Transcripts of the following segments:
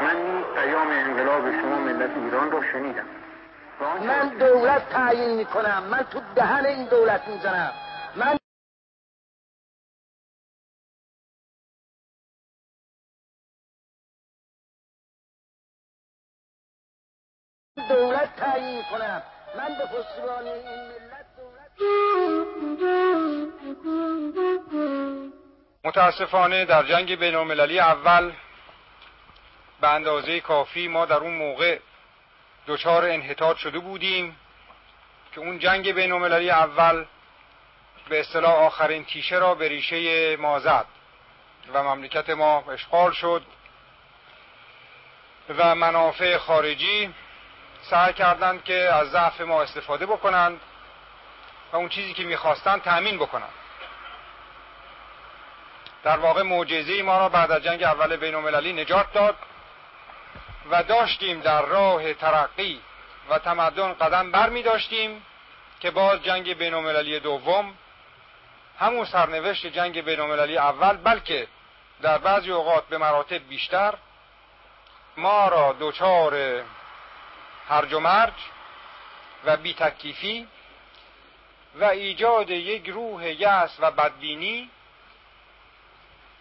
من نیز پیام انقلاب شما ملت ایران رو شنیدم. من دولت تعیین می‌کنم. من تو دهن این دولت می‌زنم. من دولت تعیین کنم من به پشتیبانی این ملت دولت متاسفانه در جنگ بین اول به اندازه کافی ما در اون موقع دچار انحطاط شده بودیم که اون جنگ بین اول به اصطلاح آخرین تیشه را به ریشه ما زد و مملکت ما اشغال شد و منافع خارجی سعی کردند که از ضعف ما استفاده بکنند و اون چیزی که می‌خواستند تأمین بکنند. در واقع معجزه ما را بعد از جنگ اول بین المللی نجات داد. و داشتیم در راه ترقی و تمدن قدم بر می داشتیم که باز جنگ بین دوم همون سرنوشت جنگ بین اول بلکه در بعضی اوقات به مراتب بیشتر ما را دچار هرج و مرج و بیتکیفی و ایجاد یک روح یأس و بدبینی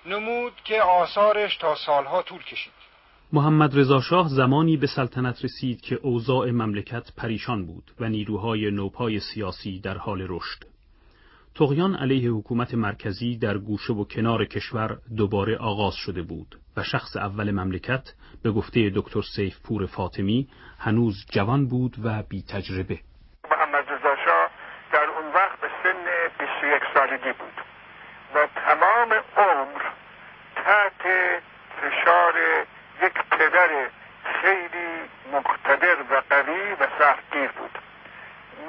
نمود که آثارش تا سالها طول کشید. محمد رضا شاه زمانی به سلطنت رسید که اوضاع مملکت پریشان بود و نیروهای نوپای سیاسی در حال رشد. تغیان علیه حکومت مرکزی در گوشه و کنار کشور دوباره آغاز شده بود و شخص اول مملکت به گفته دکتر سیف پور فاطمی هنوز جوان بود و بی تجربه. محمد رضا شاه در اون وقت به سن 21 سالگی بود و تمام عمر تحت فشار یک پدر خیلی مقتدر و قوی و سختگیر بود.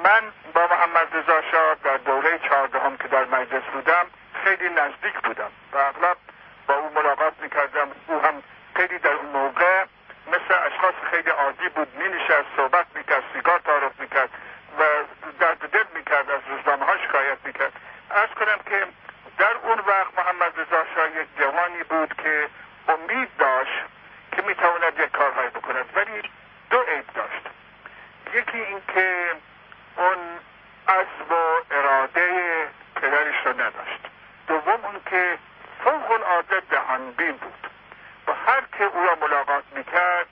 من با محمد رضا شاه در دوره چهاردهم که در مجلس بودم خیلی نزدیک بودم و اغلب با او ملاقات می‌کردم. او هم خیلی در اون موقع مثل اشخاص خیلی عادی بود. می نشست صحبت می‌کرد سیگار تعارف می‌کرد و درد دل می‌کرد از روزنامه ها شکایت می‌کرد. ارز کنم که در اون وقت محمد رضا شاه یک جوانی بود که امید داشت که می‌تواند یک کارهایی بکند. ولی دو عیب داشت. یکی اینکه اون عزم و اراده پدرش را نداشت. دوم اون که فوق العاده دهانبین بود. و هر که او را ملاقات می‌کرد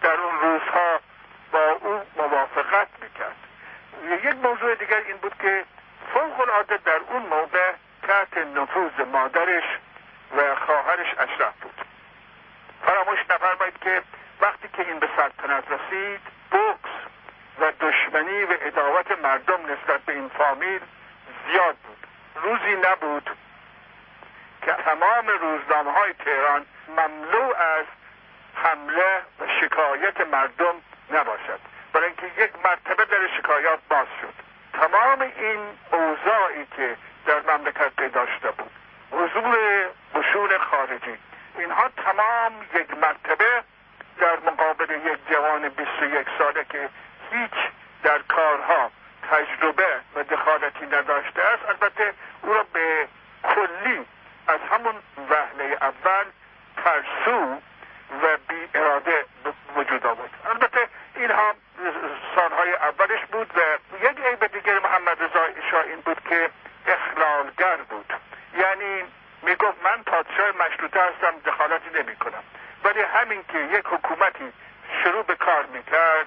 در اون روزها با او موافقت می‌کرد. یک موضوع دیگر این بود که فوق العاده در اون موقع تحت نفوذ مادرش و خواهرش اشرف بود. فراموش نفرمایید که وقتی که این به سلطنت رسید بوکس و دشمنی و اداوت مردم نسبت به این فامیل زیاد بود. روزی نبود که تمام روزنامه های تهران مملو از حمله و شکایت مردم نباشد. برای اینکه یک مرتبه در شکایات باز شد. تمام این اوضاعی که در مملکت پیدا شده بود. حضور بشون خارجی. اینها تمام یک مرتبه در مقابل یک جوان 21 ساله که هیچ در کارها تجربه و دخالتی نداشته است البته او را به کلی از همون وهله اول ترسو و بی اراده وجود آورد. البته اینها سالهای اولش بود و یک عیب دیگر محمد رضا شاه این بود که اخلالگر بود. یعنی می‌گفت من پادشاه مشروطه هستم دخالتی نمی کنم ولی همین که یک حکومتی شروع به کار می‌کرد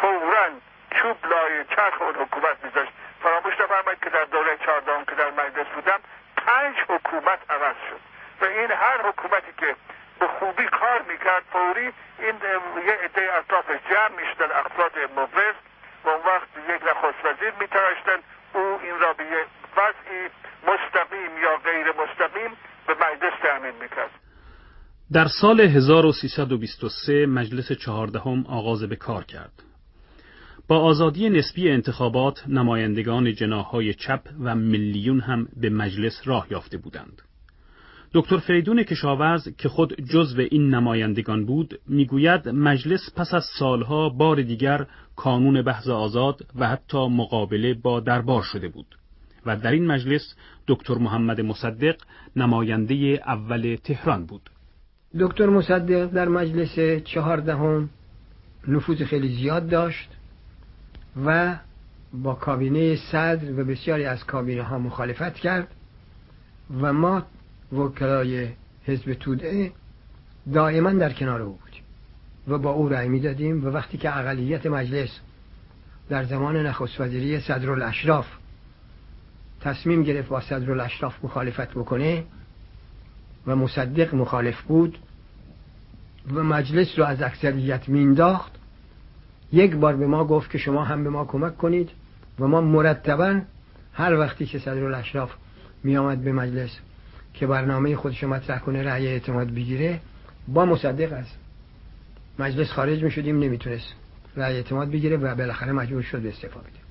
فورا چوب لای چرخ اون حکومت میذاشت. فراموش نفرمایید که در دوره چهاردهم که در مجلس بودم پنج حکومت عوض شد. و این هر حکومتی که به خوبی کار می‌کرد فوری این یه عده اطرافش جمع می‌شدن افراد مبرز و اون وقت یک نخست وزیر میتراشتن او این را به وضعی مستقیم یا غیر مستقیم به مجلس تأمین می‌کرد در سال 1323 مجلس چهاردهم آغاز به کار کرد. با آزادی نسبی انتخابات نمایندگان جناهای چپ و میلیون هم به مجلس راه یافته بودند. دکتر فریدون کشاورز که خود جزو این نمایندگان بود می‌گوید مجلس پس از سالها بار دیگر کانون بحث آزاد و حتی مقابله با دربار شده بود و در این مجلس دکتر محمد مصدق نماینده اول تهران بود. دکتر مصدق در مجلس چهاردهم نفوذ خیلی زیاد داشت و با کابینه صدر و بسیاری از کابینه ها مخالفت کرد و ما وکلای حزب توده دائما در کنار او بودیم و با او رأی می‌دادیم و وقتی که اقلیت مجلس در زمان نخست وزیری صدرالاشراف تصمیم گرفت با صدرالاشراف مخالفت بکنه و مصدق مخالف بود و مجلس رو از اکثریت مینداخت. یک بار به ما گفت که شما هم به ما کمک کنید و ما مرتبا هر وقتی که صدرالاشراف می آمد به مجلس که برنامه خودش رو مطرح کنه رأی اعتماد بگیره با مصدق است مجلس خارج می شدیم نمی‌تونست رأی اعتماد بگیره و بالاخره مجبور شد به استعفا بده.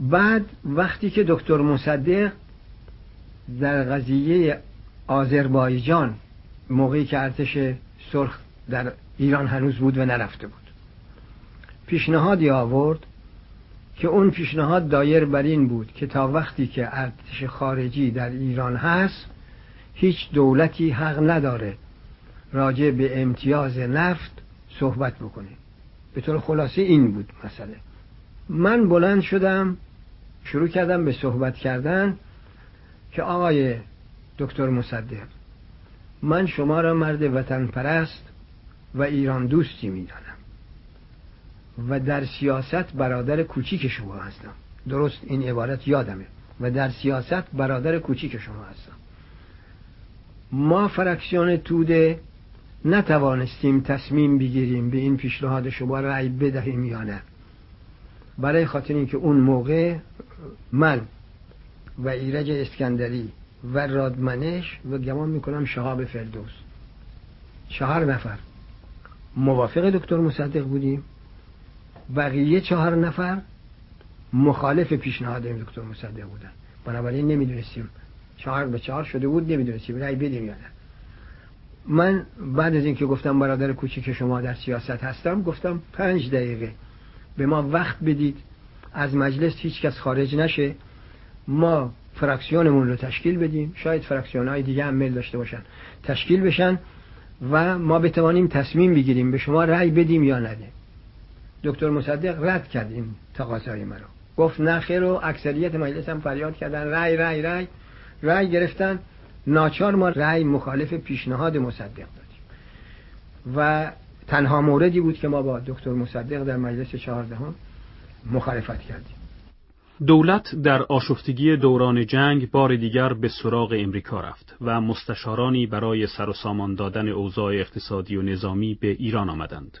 بعد وقتی که دکتر مصدق در قضیه آذربایجان موقعی که ارتش سرخ در ایران هنوز بود و نرفته بود پیشنهادی آورد که اون پیشنهاد دایر بر این بود که تا وقتی که ارتش خارجی در ایران هست هیچ دولتی حق نداره راجع به امتیاز نفت صحبت بکنه. به طور خلاصه این بود مسئله. من بلند شدم شروع کردم به صحبت کردن که آقای دکتر مصدق من شما را مرد وطن پرست و ایران دوستی می‌دانم و در سیاست برادر کوچیک شما هستم. درست این عبارت یادمه. و در سیاست برادر کوچیک شما هستم. ما فرکسیون توده نتوانستیم تصمیم بگیریم به این پیشنهاد شما رأی بدهیم یا نه. برای خاطر اینکه اون موقع من و ایرج اسکندری و رادمنش و گمان می‌کنم شهاب فردوس. چهار نفر. موافق دکتر مصدق بودیم. بقیه چهار نفر مخالف پیشنهاد دکتر مصدق بودن. بنابراین نمی‌دونستیم. چهار به چهار شده بود نمی‌دونستیم. رأی بدیم یا نه. من بعد از اینکه گفتم برادر کوچیک شما در سیاست هستم گفتم پنج دقیقه. به ما وقت بدید. از مجلس هیچ کس خارج نشه. ما فراکسیونمون رو تشکیل بدیم. شاید فراکسیون های دیگه هم میل داشته باشن. تشکیل بشن و ما بتوانیم تصمیم بگیریم به شما رأی بدیم یا نده. دکتر مصدق رد کرد این تقاضای مرا گفت نه خیر و اکثریت مجلس هم فریاد کردن. رأی رأی رأی. رأی گرفتن. ناچار ما رأی مخالف پیشنهاد مصدق دادیم. و تنها موردی بود که ما با دکتر مصدق در مجلس چهاردهم مخالفت کردیم دولت در آشفتگی دوران جنگ بار دیگر به سراغ امریکا رفت و مستشارانی برای سر و سامان دادن اوضاع اقتصادی و نظامی به ایران آمدند.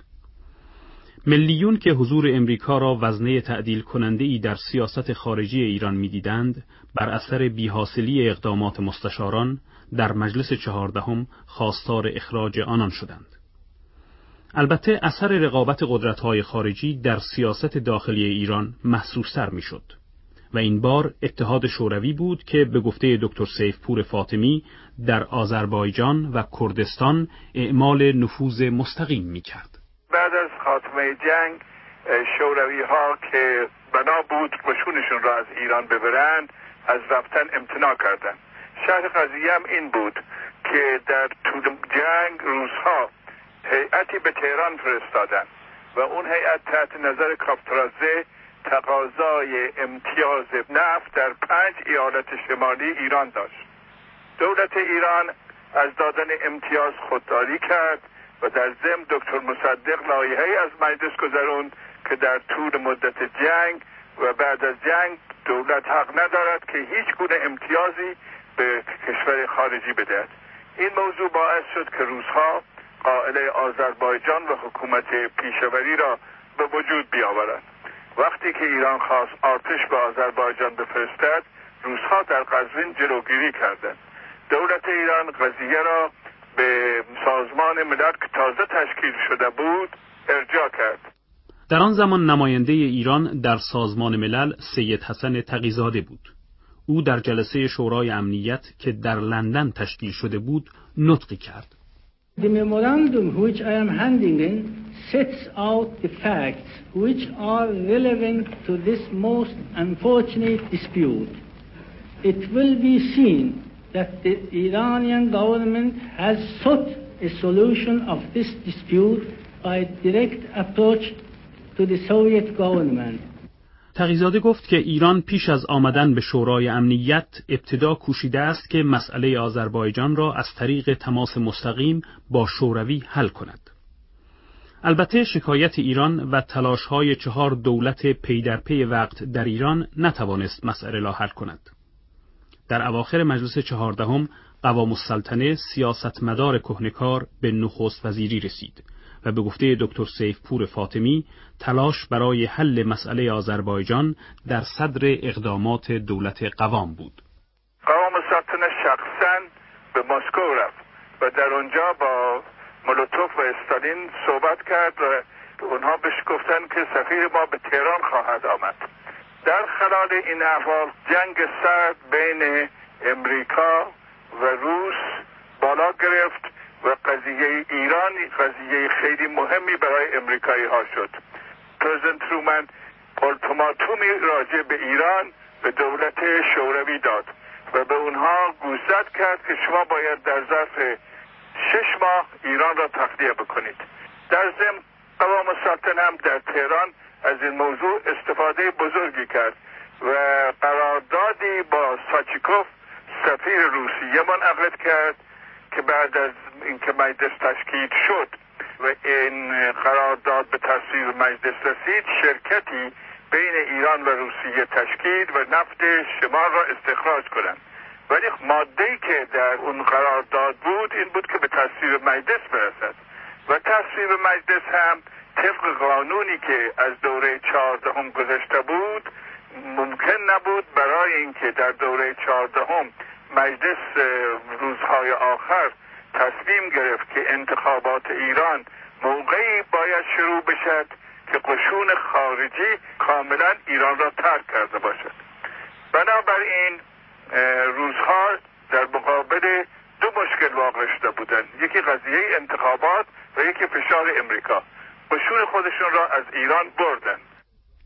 ملیون که حضور امریکا را وزنه تعدیل کننده ای در سیاست خارجی ایران می‌دیدند بر اثر بیحاصلی اقدامات مستشاران در مجلس چهاردهم خواستار اخراج آنان شدند. البته اثر رقابت قدرت‌های خارجی در سیاست داخلی ایران محسوستر می‌شد و این بار اتحاد شوروی بود که به گفته دکتر سیفپور فاطمی در آذربایجان و کردستان اعمال نفوذ مستقیم می کرد. بعد از خاتمه جنگ شوروی ها که بنا بود قشونشون را از ایران ببرند از رفتن امتناع کردند شهر قضیه هم این بود که در طول جنگ روزها هیئتی به تهران فرستادن و اون هیئت تحت نظر کاپترازه تقاضای امتیاز نفت در پنج ایالت شمالی ایران داشت. دولت ایران از دادن امتیاز خودداری کرد و در ضمن دکتر مصدق لایحه از مجلس گذروند که در طول مدت جنگ و بعد از جنگ دولت حق ندارد که هیچ گونه امتیازی به کشور خارجی بدهد. این موضوع باعث شد که روزها قائل آذربایجان و حکومت پیشوری را به وجود بیاورند وقتی که ایران خواست آتش به آذربایجان بفرستد روزها در قزوین جلوگیری کردند دولت ایران قضیه را به سازمان ملل که تازه تشکیل شده بود ارجاع کرد. در آن زمان نماینده ایران در سازمان ملل سید حسن تقیزاده بود. او در جلسه شورای امنیت که در لندن تشکیل شده بود نطقی کرد. The memorandum which I am handing in sets out the facts which are relevant to this most unfortunate dispute. It will be seen that the Iranian government has sought a solution of this dispute by direct approach to the Soviet government. تقیزاده گفت که ایران پیش از آمدن به شورای امنیت ابتدا کوشیده است که مسئله آذربایجان را از طریق تماس مستقیم با شوروی حل کند. البته شکایت ایران و تلاش های چهار دولت پی در پی وقت در ایران نتوانست مسئله را حل کند. در اواخر مجلس چهاردهم قوام السلطنه سیاستمدار کهنکار به نخست وزیری رسید و به گفته دکتر سیف پور فاطمی تلاش برای حل مسئله آذربایجان در صدر اقدامات دولت قوام بود. قوام السلطنه شخصا به مسکو رفت و در اونجا با مولوتوف و استالین صحبت کرد و اونها بهش گفتن که سفیر ما به تهران خواهد آمد در خلال این احوال جنگ سرد بین امریکا و روس بالا گرفت و قضیه ایران قضیه خیلی مهمی برای امریکایی ها شد. پرزیدنت ترومن التماتومی راجع به ایران به دولت شوروی داد و به اونها گوزد کرد که شما باید در ظرف شش ماه ایران را تخلیه بکنید. در ضمن قوام سلطنه هم در تهران از این موضوع استفاده بزرگی کرد و قراردادی با ساچیکوف سفیر روسیه منعقد کرد که بعد از اینکه مجلس تشکیل شد و این قرارداد به تصویب مجلس رسید شرکتی بین ایران و روسیه تشکیل و نفت شمال را استخراج کنند. ولی ماده که در اون قرارداد بود این بود که به تصویب مجلس برسد. و تصویب مجلس هم طبق قانونی که از دوره چهاردهم گذشته بود ممکن نبود برای اینکه در دوره چهاردهم مجلس روزهای آخر تصمیم گرفت که انتخابات ایران موقعی باید شروع بشد که قشون خارجی کاملا ایران را ترک کرده باشد. بنابراین روزها در مقابل دو مشکل واقع شده بودند. یکی قضیه انتخابات و یکی فشار امریکا. قشون خودشون را از ایران بردن.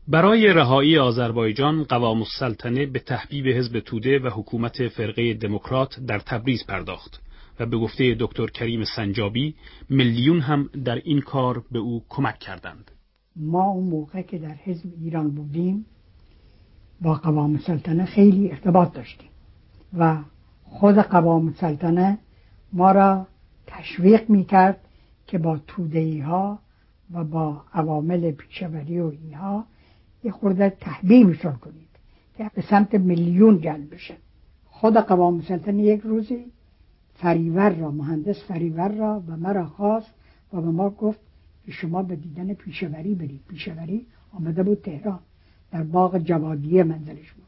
برای رهایی آذربایجان قوام السلطنه به تحبیب حزب توده و حکومت فرقه دموکرات در تبریز پرداخت. و به گفته دکتر کریم سنجابی میلیون هم در این کار به او کمک کردند. ما اون موقع که در حزب ایران بودیم با قوام سلطنه خیلی ارتباط داشتیم و خود قوام سلطنه ما را تشویق می‌کرد که با تودهی ها و با عوامل پیشوری و اینها یه خورده تحبیبشون کنید که به سمت میلیون جلب بشه. خود قوام سلطنه یک روزی فریور را مهندس فریور را و مرا خواست و به ما گفت که شما به دیدن پیشوری برید. پیشوری آمده بود تهران در باغ جوادیه منزلش بود.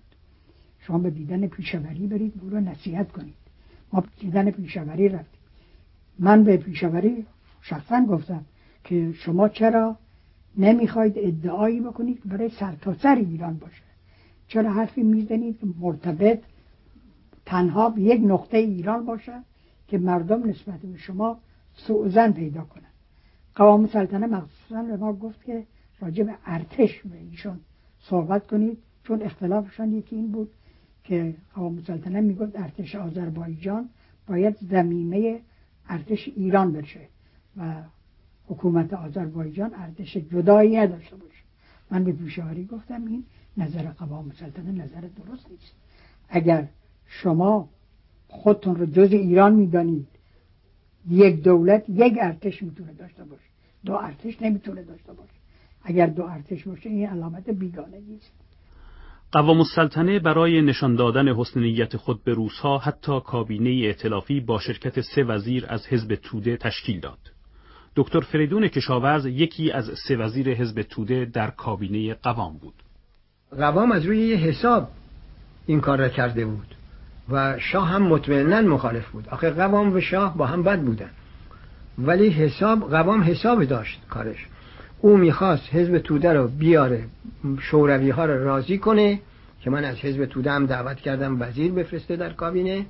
شما به دیدن پیشوری برید او رو نصیحت کنید. ما به دیدن پیشوری رفتیم. من به پیشوری شخصا گفتم که شما چرا نمی‌خواید ادعایی بکنید که برای سرتاسر سر ایران باشه. چرا حرفی می‌زنید که مرتبط تنها به یک نقطه ایران باشه؟ که مردم نسبت به شما سوزن پیدا کنند. قوام سلطنه مخصوصا به ما گفت که راجع به ارتش به ایشون صحبت کنید چون اختلافشان یکی این بود که قوام سلطنه می‌گفت ارتش آذربایجان باید زمینه ارتش ایران بشه و حکومت آذربایجان ارتش جدایی نداشته باشه. من به پیشواری گفتم این نظر قوام سلطنه نظر درست نیست. اگر شما خودتون رو جز ایران می‌دانید. یک دولت یک ارتش می‌تونه داشته باشه. دو ارتش نمی‌تونه داشته باشه. اگر دو ارتش باشه این علامت بیگانگی است. قوام السلطنه برای نشان دادن حسن نیت خود به روسها حتی کابینه ائتلافی با شرکت سه وزیر از حزب توده تشکیل داد. دکتر فریدون کشاورز یکی از سه وزیر حزب توده در کابینه قوام بود. قوام از روی یه حساب این کار را کرده بود. و شاه هم مطمئنا مخالف بود. آخه قوام و شاه با هم بد بودن. ولی حساب قوام حساب داشت کارش. او می‌خواست حزب توده رو بیاره شوروی ها رو راضی کنه که من از حزب توده هم دعوت کردم وزیر بفرسته در کابینه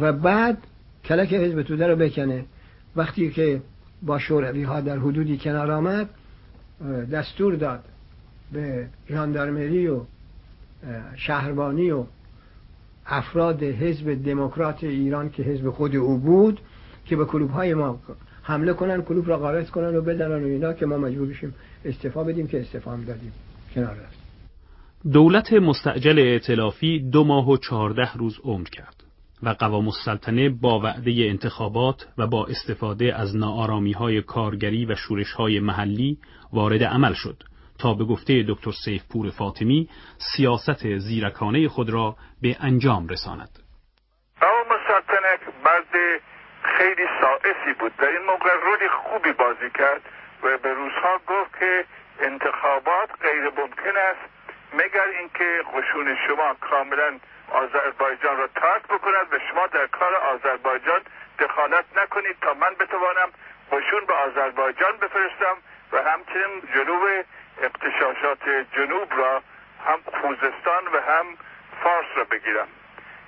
و بعد کلک حزب توده رو بکنه وقتی که با شوروی ها در حدودی کنار آمد دستور داد به ژاندارمری و شهربانی و افراد حزب دموکرات ایران که حزب خود او بود که به کلوب های ما حمله کنن کلوب را قارض کنن و بدنن و اینا که ما مجبور بشیم استفا بدیم که استفا هم دادیم. کنار رفت. دولت مستعجل ائتلافی دو ماه و چهارده روز عمر کرد و قوام السلطنه با وعده انتخابات و با استفاده از نارامی های کارگری و شورش های محلی وارد عمل شد. تا به گفته دکتر سیفپور فاطمی سیاست زیرکانه خود را به انجام رساند. قوام السلطنه مرد خیلی سائسی بود در این موقع رولی خوبی بازی کرد و به روزها گفت که انتخابات غیر ممکن است مگر اینکه قشون شما کاملا آذربایجان را ترک بکند و شما در کار آذربایجان دخالت نکنید تا من بتوانم قشون به آذربایجان بفرستم و همچنین جنوب اقتشاشات جنوب را هم خوزستان و هم فارس را بگیرم.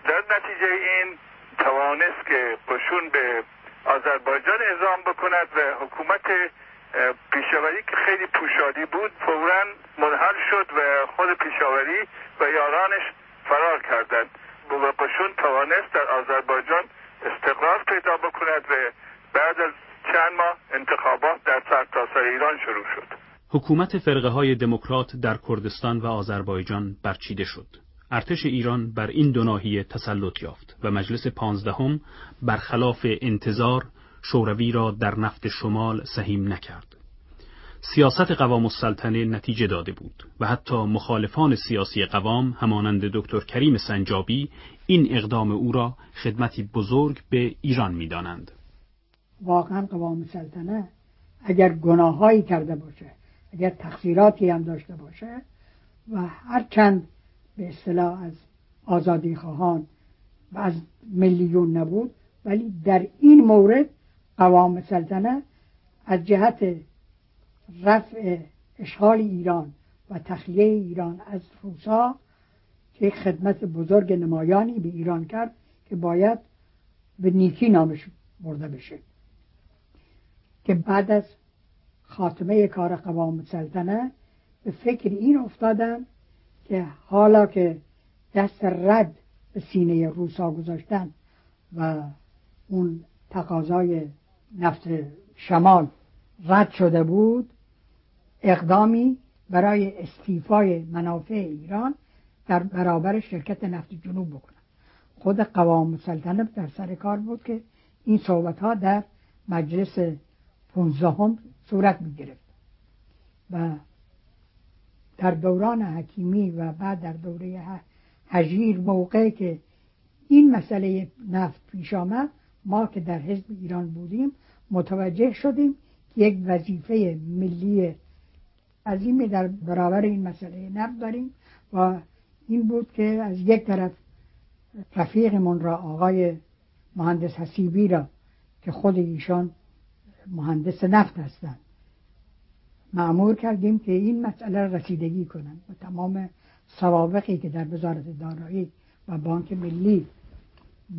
در نتیجه این توانست که قشون به آذربایجان اعزام بکند و حکومت پیشاوری که خیلی پوشادی بود فورا منحل شد و خود پیشاوری و یارانش فرار کردند. و قشون توانست در آذربایجان استقرار پیدا بکند و بعد از چند ماه انتخابات در سرتاسر ایران شروع شد. حکومت فرقه های دموکرات در کردستان و آذربایجان برچیده شد. ارتش ایران بر این دو ناحیه تسلط یافت و مجلس پانزدهم برخلاف انتظار شوروی را در نفت شمال سهیم نکرد. سیاست قوام السلطنه نتیجه داده بود و حتی مخالفان سیاسی قوام همانند دکتر کریم سنجابی این اقدام او را خدمتی بزرگ به ایران می‌دانند. واقعا قوام السلطنه اگر گناههایی کرده باشه اگر تقصیراتی هم داشته باشه و هر چند به اصطلاح از آزادی خواهان و از میلیون نبود ولی در این مورد قوام سلطنه از جهت رفع اشغال ایران و تخلیه ایران از روسا که یک خدمت بزرگ نمایانی به ایران کرد که باید به نیکی نامش برده بشه. که بعد از خاتمه کار قوام سلطنه به فکر این افتادن که حالا که دست رد به سینه روسا گذاشتن و اون تقاضای نفت شمال رد شده بود اقدامی برای استیفای منافع ایران در برابر شرکت نفت جنوب بکنن. خود قوام سلطنه در سر کار بود که این صحبت ها در مجلس پونزدهم صورت می گرفت و در دوران حکیمی و بعد در دوره هجیر موقع که این مسئله نفت پیش آمد ما که در حزب ایران بودیم متوجه شدیم که یک وظیفه ملی عظیمی در برابر این مسئله نفت داریم و این بود که از یک طرف رفیقمون را آقای مهندس حسیبی را که خود ایشان مهندس نفت هستند معمور کردیم که این مسئله را رسیدگی کنند و تمام سوابقی که در وزارت دارایی و بانک ملی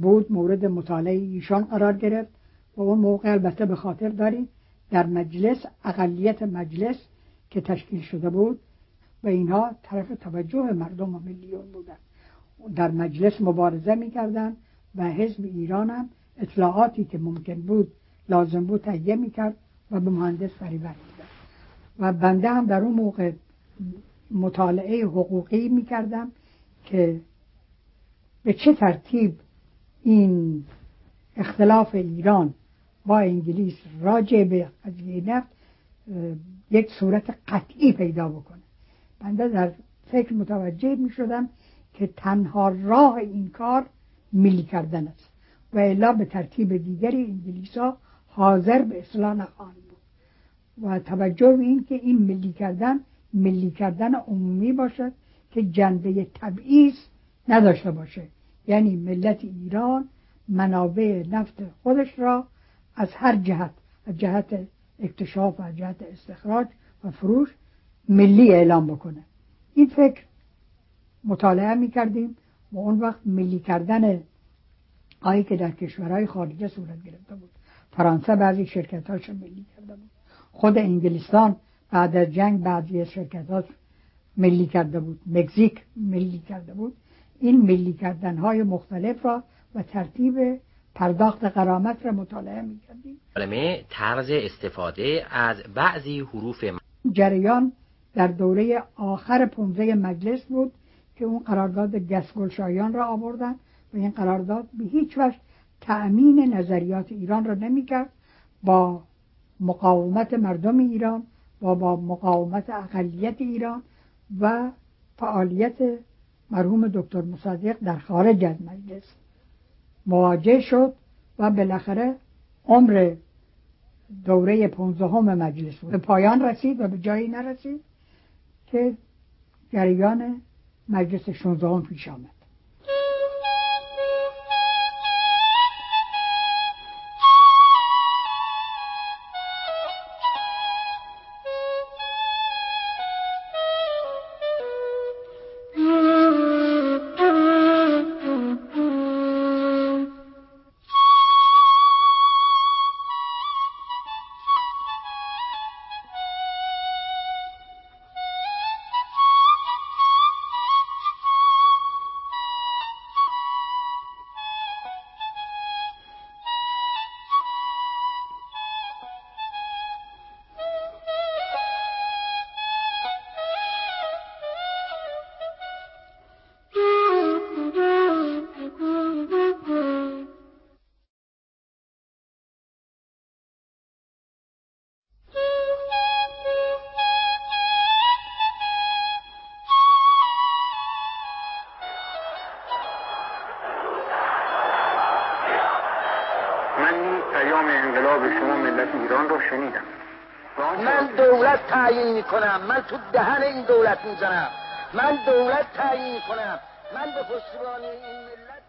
بود مورد مطالعه ایشان قرار گرفت و اون موقع البته به خاطر داریم در مجلس اقلیت مجلس که تشکیل شده بود و اینها طرف توجه مردم و ملیون بودن. در مجلس مبارزه می‌کردند و حزب ایران هم اطلاعاتی که ممکن بود لازم بود تهیه می‌کرد و به مهندس فریبر می‌داد. و بنده هم در اون موقع مطالعه حقوقی می‌کردم که به چه ترتیب این اختلاف ایران با انگلیس راجع به قضیه نفت یک صورت قطعی پیدا بکنه. بنده در فکر متوجه می شدم که تنها راه این کار ملی کردن است و الا به ترتیب دیگری انگلیس ها حاضر به اصلاح نخواهند بود. و توجه به این که این ملی کردن ملی کردن عمومی باشد که جنبه تبعیض نداشته باشه. یعنی ملت ایران منابع نفت خودش را از هر جهت از جهت اکتشاف و جهت استخراج و فروش ملی اعلام بکنه. این فکر مطالعه می کردیم و اون وقت ملی کردن آیی که در کشورهای خارجه صورت گرفته بود. فرانسه بعضی شرکت هاش ملی کرده بود. خود انگلستان بعد از جنگ بعضی شرکت ملی کرده بود. مکزیک ملی کرده بود. این ملی کردن های مختلف را و ترتیب پرداخت قرامت را مطالعه می کردیم طرز استفاده از بعضی حروف جریان در دوره آخر پونزه مجلس بود که اون قرارداد گسگلشایان را آوردن و این قرارداد به هیچ وجه تأمین نظریات ایران را نمی‌کرد. با مقاومت مردم ایران و با مقاومت اقلیت ایران و فعالیت مرحوم دکتر مصدق در خارج از مجلس. مواجه شد و بالاخره عمر دوره پونزدهم مجلس بود. به پایان رسید و به جایی نرسید که جریان مجلس شونزدهم پیش آمد. تو دهن این دولت می‌زنم. من دولت تعیین کنم. من به پشتیبانی این ملت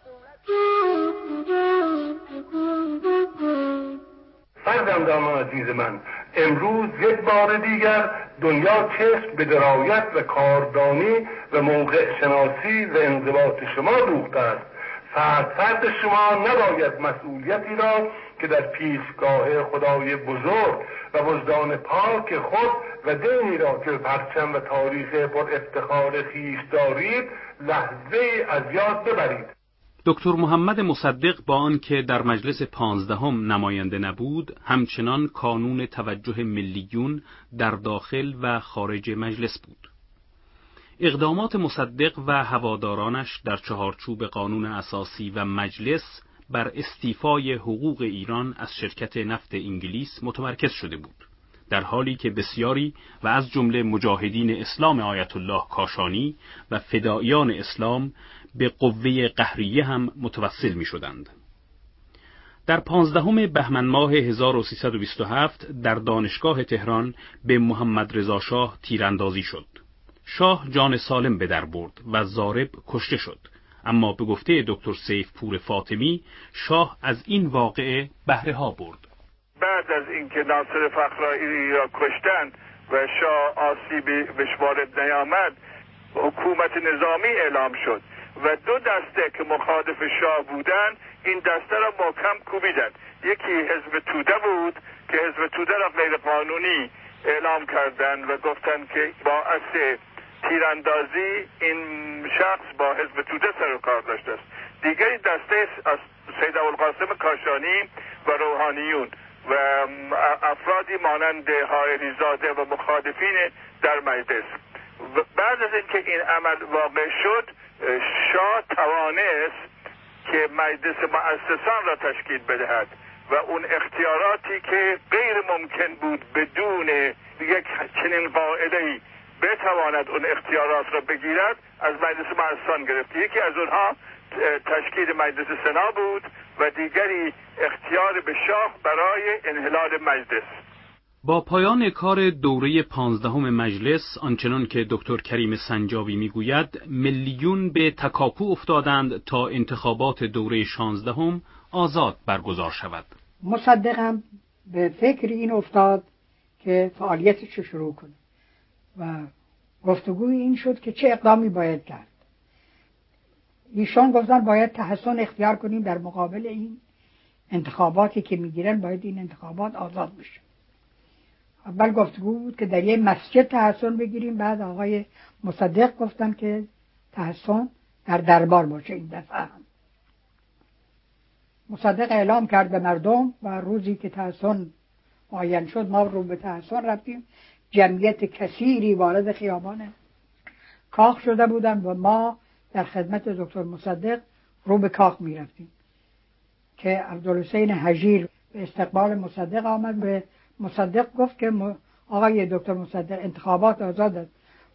دولت دام عزیز من امروز یک بار دیگر دنیا چشم به درایت و کاردانی و موقع شناسی و انضباط شما دوخته است. فرد فرد شما نباید مسئولیتی را که در پیشگاه خدای بزرگ و وجدان پاک خود و دینی را که پرچم و تاریخ پر افتخار خیش دارید لحظه از یاد ببرید. دکتر محمد مصدق با آنکه در مجلس پانزدهم نماینده نبود همچنان کانون توجه ملیون در داخل و خارج مجلس بود. اقدامات مصدق و هوادارانش در چهارچوب قانون اساسی و مجلس بر استیفای حقوق ایران از شرکت نفت انگلیس متمرکز شده بود. در حالی که بسیاری و از جمله مجاهدین اسلام آیت الله کاشانی و فدایان اسلام به قوه قهریه هم متوسل می شدند. در پانزدهم بهمن ماه 1327 در دانشگاه تهران به محمد رضا شاه تیراندازی شد. شاه جان سالم به در برد و زارب کشته شد اما به گفته دکتر سیف پور فاطمی شاه از این واقعه بهره ها برد بعد از اینکه ناصر فخرایی را کشتند و شاه آسیبی بهش وارد نیامد حکومت نظامی اعلام شد و دو دسته که مخالف شاه بودند این دسته را محکم کوبیدند. یکی حزب توده بود که حزب توده را غیر قانونی اعلام کردند و گفتند که باعث تیراندازی این شخص با حزب توده سر و کار داشته است. دیگری دسته از سید القاسم کاشانی و روحانیون. و افرادی مانند حائری زاده و مخالفین در مجلس. بعد از اینکه این عمل واقع شد شاه توانست که مجلس مؤسسان را تشکیل بدهد و اون اختیاراتی که غیر ممکن بود بدون یک چنین قاعده بتواند اون اختیارات را بگیرد از مجلس مؤسسان گرفت. یکی از اونها تشکیل مجلس سنا بود. و دیگری اختیار به شاه برای انحلال مجلس. با پایان کار دوره پانزدهم مجلس آنچنان که دکتر کریم سنجاوی می‌گوید ملیون به تکاپو افتادند تا انتخابات دوره شانزدهم آزاد برگزار شود. مصدقم به فکر این افتاد که فعالیتش رو شروع کنه و گفتگوی این شد که چه اقدامی باید کرد. ایشان گفتن باید تحسن اختیار کنیم در مقابل این انتخاباتی که می‌گیرن باید این انتخابات آزاد بشه. اول گفتگو بود که در یه مسجد تحسن بگیریم بعد آقای مصدق گفتن که تحسن در دربار باشه این دفعه. هم مصدق اعلام کرد به مردم و روزی که تحسن معین شد ما رو به تحسن رفتیم. جمعیت کثیری وارد خیابان کاخ شده بودن و ما در خدمت دکتر مصدق رو به کاخ می رفتیم که عبدالحسین حجیر به استقبال مصدق آمد به مصدق گفت که آقای دکتر مصدق انتخابات آزاد است.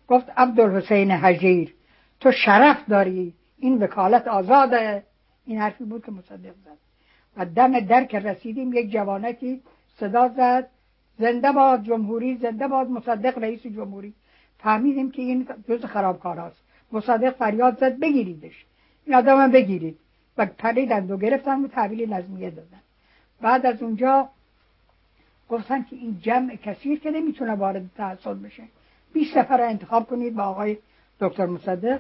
گفت عبدالحسین حجیر تو شرف داری این وکالت آزاده. این حرفی بود که مصدق زد. و دم در که رسیدیم یک جوانکی صدا زد. زنده باد جمهوری زنده باد مصدق رئیس جمهوری. فهمیدیم که این جز خرابکاراست. مصدق فریاد زد بگیریدش. این آدم بگیرید. و پریدند و گرفتن و تحویل نظمیه دادن. بعد از اونجا گفتن که این جمع کثیر که نمی‌تونه وارد تحصیل بشه. 20 نفر انتخاب کنید با آقای دکتر مصدق.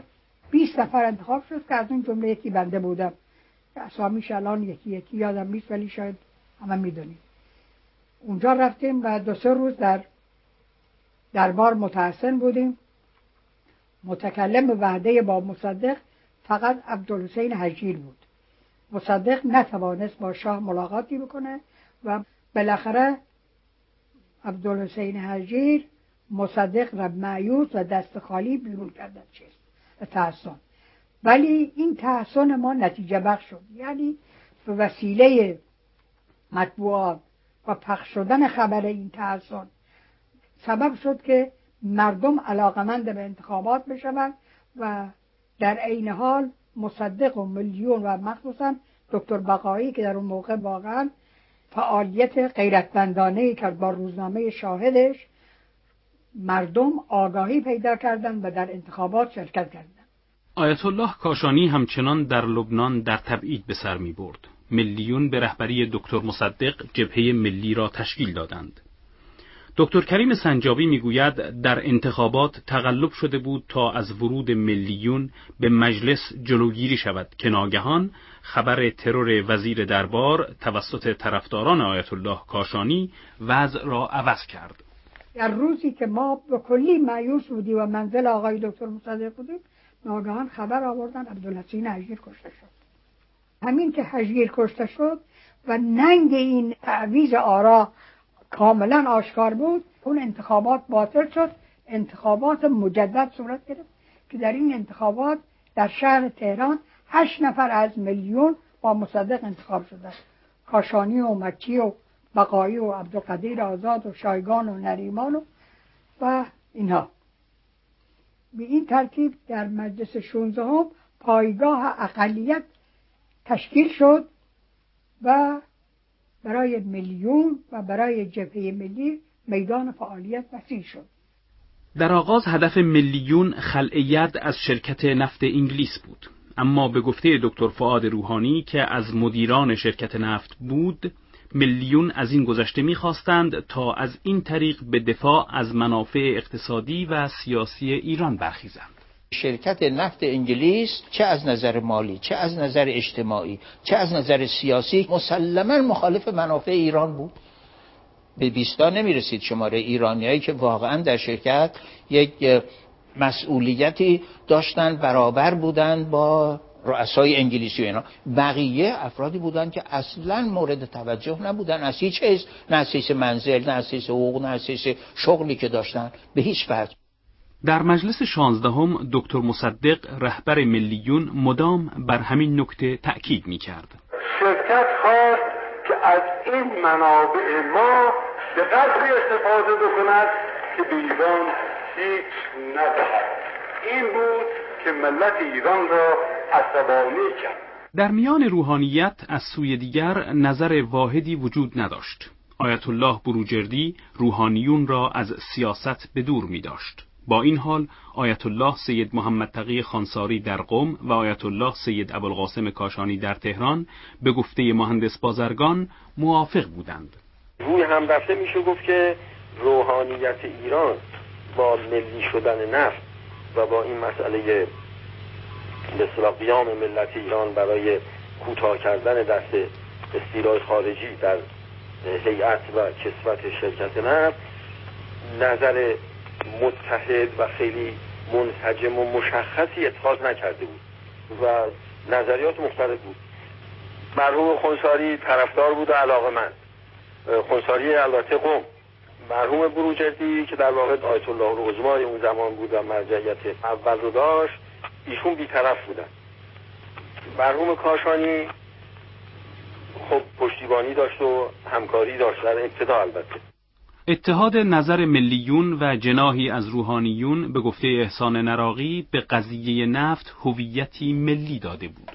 20 نفر انتخاب شد که از اون جمله یکی بنده بودم. اسامیش الان یکی یکی یادم نیست ولی شاید همه می‌دونید. اونجا رفتیم و دو سه روز در دربار متحسن بودیم. متکلم به وعده با مصدق فقط عبدالحسین حجیر بود. مصدق نتوانست با شاه ملاقاتی بکنه و بالاخره عبدالحسین حجیر مصدق را معیوس و دست خالی بیرون کردن چیست؟ تحسن. ولی این تحسن ما نتیجه بخش شد. یعنی به وسیله مطبوعات و پخش شدن خبر این تحسن سبب شد که مردم علاقمند به انتخابات بشوند و در عین حال مصدق و میلیون و مخصوصا دکتر بقایی که در اون موقع واقعا فعالیت غیرتمندانه کرد با روزنامه شاهدش مردم آگاهی پیدا کردند و در انتخابات شرکت کردند آیت الله کاشانی همچنان در لبنان در تبعید به سر می برد. میلیون به رهبری دکتر مصدق جبهه ملی را تشکیل دادند. دکتر کریم سنجابی می‌گوید در انتخابات تقلب شده بود تا از ورود ملیون به مجلس جلوگیری شود که ناگهان خبر ترور وزیر دربار توسط طرفداران آیت الله کاشانی وضع را عوض کرد. در روزی که ما به کلی معیوس بودیم و منزل آقای دکتر مصدق بودیم ناگهان خبر آوردن عبدالحسین حجیر کشته شد همین که حجیر کشته شد و ننگ این تعویز آرا کاملا آشکار بود. اون انتخابات باطل شد. انتخابات مجدد صورت گرفت که در این انتخابات در شهر تهران هشت نفر از میلیون با مصدق انتخاب شده کاشانی و مکی و بقایی و عبدالقدیر آزاد و شایگان و نریمان و, و اینها. به این ترتیب در مجلس 16 هم پایگاه اقلیت تشکیل شد و برای میلیون و برای جبهه ملی میدان فعالیت وسیع شد. در آغاز هدف میلیون خلع از شرکت نفت انگلیس بود. اما به گفته دکتر فعاد روحانی که از مدیران شرکت نفت بود میلیون از این گذشته می‌خواستند تا از این طریق به دفاع از منافع اقتصادی و سیاسی ایران برخیزند. شرکت نفت انگلیس چه از نظر مالی چه از نظر اجتماعی چه از نظر سیاسی مسلما مخالف منافع ایران بود. به بیستا نمی رسید شماره ایرانیایی که واقعا در شرکت یک مسئولیتی داشتن برابر بودند با رؤسای انگلیسی و اینا. بقیه افرادی بودن که اصلا مورد توجه نبودن. از هیچ حیث نه منزل نه از حقوق نه شغلی که داشتن. به هیچ وجه. در مجلس شانزدهم دکتر مصدق رهبر ملیون مدام بر همین نکته تأکید می کرد. شرکت خواست که از این منابع ما به قدری استفاده بکند که به ایران هیچ ندهد این بود که ملت ایران را عصبانی کرد در میان روحانیت از سوی دیگر نظر واحدی وجود نداشت آیت الله بروجردی روحانیون را از سیاست به دور می داشت. با این حال آیت الله سید محمد تقی خانساری در قم و آیت الله سید ابوالقاسم کاشانی در تهران به گفته مهندس بازرگان موافق بودند. روی هم رفته میشه گفت که روحانیت ایران با ملی شدن نفت و با این مسئله به قیام ملت ایران برای کوتاه کردن دست استیلای خارجی در هیئت و کسوت شرکت نفت نظر متحد و خیلی منسجم و مشخصی اتخاذ نکرده بود و نظریات مختلف بود. مرحوم خونساری طرفدار بود و علاقه من. خونساری البته قوم. مرحوم بروجردی که در واقع آیت الله العظمای اون زمان بود و مرجعیت اول رو داشت ایشون بیطرف بودن. مرحوم کاشانی خب پشتیبانی داشت و همکاری داشت در ابتدا البته. اتحاد نظر ملیون و جناهی از روحانیون به گفته احسان نراقی به قضیه نفت هویتی ملی داده بود.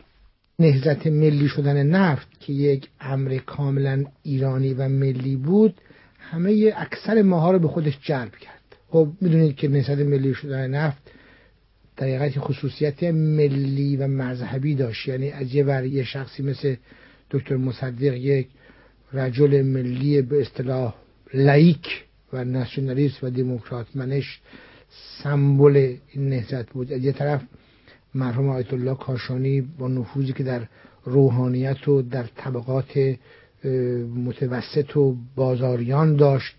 نهزت ملی شدن نفت که یک امر کاملا ایرانی و ملی بود همه اکثر ماها رو به خودش جلب کرد. خب می‌دونید که نهزت ملی شدن نفت در خصوصیت ملی و مذهبی داشت. یعنی از یه ور یه شخصی مثل دکتر مصدق یک رجل ملی به اصطلاح لایک و ناسیونالیست و دموکرات منش سمبل این نهضت بود. از یه طرف مرحوم آیت الله کاشانی با نفوذی که در روحانیت و در طبقات متوسط و بازاریان داشت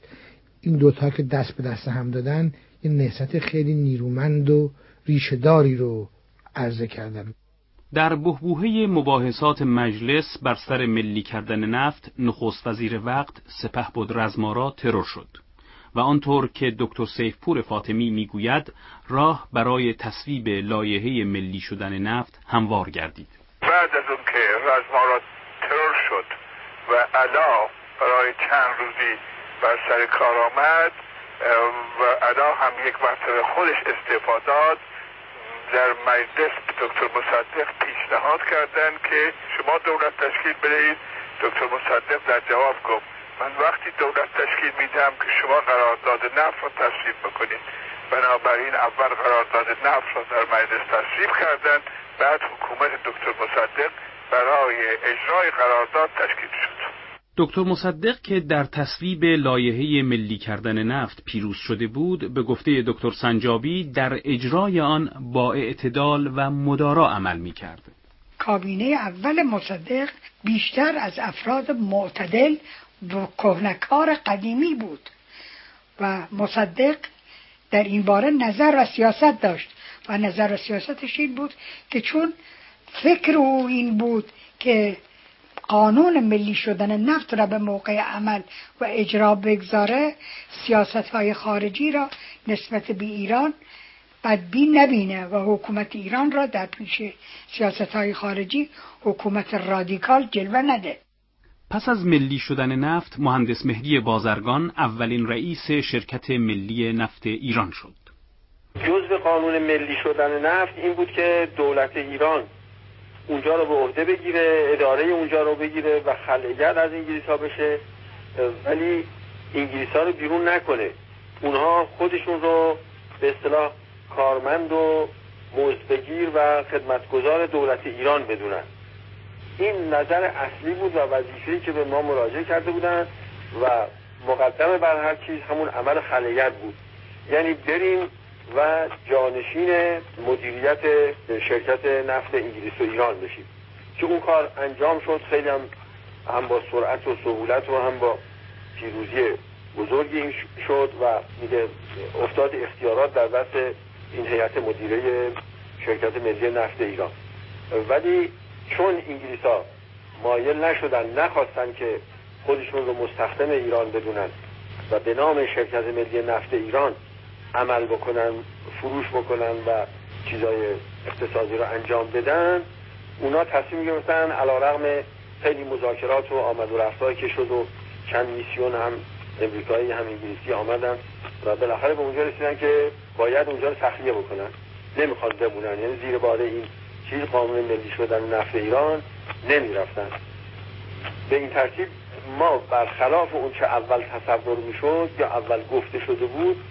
این دوتا که دست به دست هم دادن این نهضت خیلی نیرومند و ریشهداری رو عرضه کردن. در بهبوهه مباحثات مجلس بر سر ملی کردن نفت نخست وزیر وقت سپه بود رزمارا ترور شد و آنطور که دکتر سیفپور فاطمی می‌گوید راه برای تصویب لایحه ملی شدن نفت هموار گردید. بعد از اون که رزمارا ترور شد و علا برای چند روزی بر سر کار آمد و علا هم یک مرتبه خودش استفاده در مجلس دکتر مصدق پیشنهاد کردند که شما دولت تشکیل بدهید. دکتر مصدق در جواب گفت من وقتی دولت تشکیل میدم که شما قرارداد نفت را تصویب بکنید. بنابراین اول قرارداد نفت را در مجلس تصویب کردند بعد حکومت دکتر مصدق برای اجرای قرارداد تشکیل شد. دکتر مصدق که در تصویب لایحه ملی کردن نفت پیروز شده بود به گفته دکتر سنجابی در اجرای آن با اعتدال و مدارا عمل می کرد. کابینه اول مصدق بیشتر از افراد معتدل و کهنکار قدیمی بود و مصدق در این باره نظر و سیاست داشت و نظر و سیاستش این بود که چون فکر او این بود که قانون ملی شدن نفت را به موقع عمل و اجرا بگذاره سیاست های خارجی را نسبت به ایران بدبین نبینه و حکومت ایران را در پیش سیاست های خارجی حکومت رادیکال جلوه نده. پس از ملی شدن نفت مهندس مهدی بازرگان اولین رئیس شرکت ملی نفت ایران شد. جزء قانون ملی شدن نفت این بود که دولت ایران اونجا رو به عهده بگیره اداره اونجا رو بگیره و خلعگرد از انگلیس ها بشه. ولی انگلیس ها رو بیرون نکنه. اونها خودشون رو به اصطلاح کارمند و مزدگیر و خدمتگزار دولت ایران بدونن. این نظر اصلی بود و وظیفه‌ای که به ما مراجعه کرده بودن و مقدم بر هر چیز همون عمل خلعگرد بود. یعنی بریم و جانشین مدیریت شرکت نفت انگلیس و ایران بشیم. که اون کار انجام شد خیلی هم هم با سرعت و سهولت و هم با پیروزی بزرگی شد و میگه افتاد اختیارات در دست این هیئت مدیره شرکت ملی نفت ایران. ولی چون انگلیس ها مایل نشدن نخواستن که خودشون رو مستخدم ایران بدونن و به نام شرکت ملی نفت ایران عمل بکنن فروش بکنن و چیزای اقتصادی رو انجام بدن اونا تصمیم گرفتن علا رغم خیلی مذاکرات و آمد و رفتایی که شد و چند میسیون هم امریکایی هم انگلیسی آمدن و بالاخره به اونجا رسیدن که باید اونجا رو تخلیه بکنن. نمی‌خواد بمونن یعنی زیر بار این چیز قانون ملی شدن نفت ایران نمی‌رفتن. به این ترتیب ما برخلاف اون چه اول تصور می‌شد یا اول گفته شده بود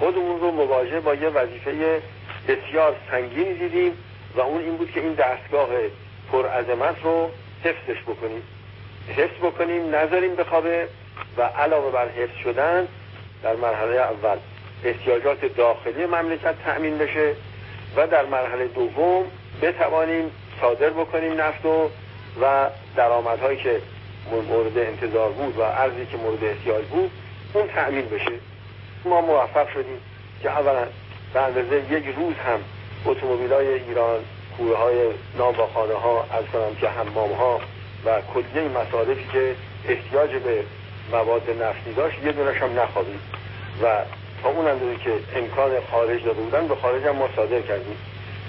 خودمون رو مواجه با یه وظیفه بسیار سنگین دیدیم و اون این بود که این دستگاه پرعظمت رو حفظش بکنیم. حفظ بکنیم نذاریم بخوابه و علاوه بر حفظ شدن در مرحله اول احتیاجات داخلی مملکت تأمین بشه و در مرحله دوم بتوانیم صادر بکنیم نفت و و درآمدهایی که مورد انتظار بود و ارزی که مورد احتیاج بود اون تأمین بشه. ما موفق شدیم که اولا به اندازه یک روز هم اتومبیل های ایران کوه های نانواخانه ها از کنم که حمام ها و کلیه مصارفی که احتیاج به مواد نفتی داشت یه دونش هم نخوابید. و تا اون اندازه که امکان خارج داده بودن به خارج هم ما صادر کردیم.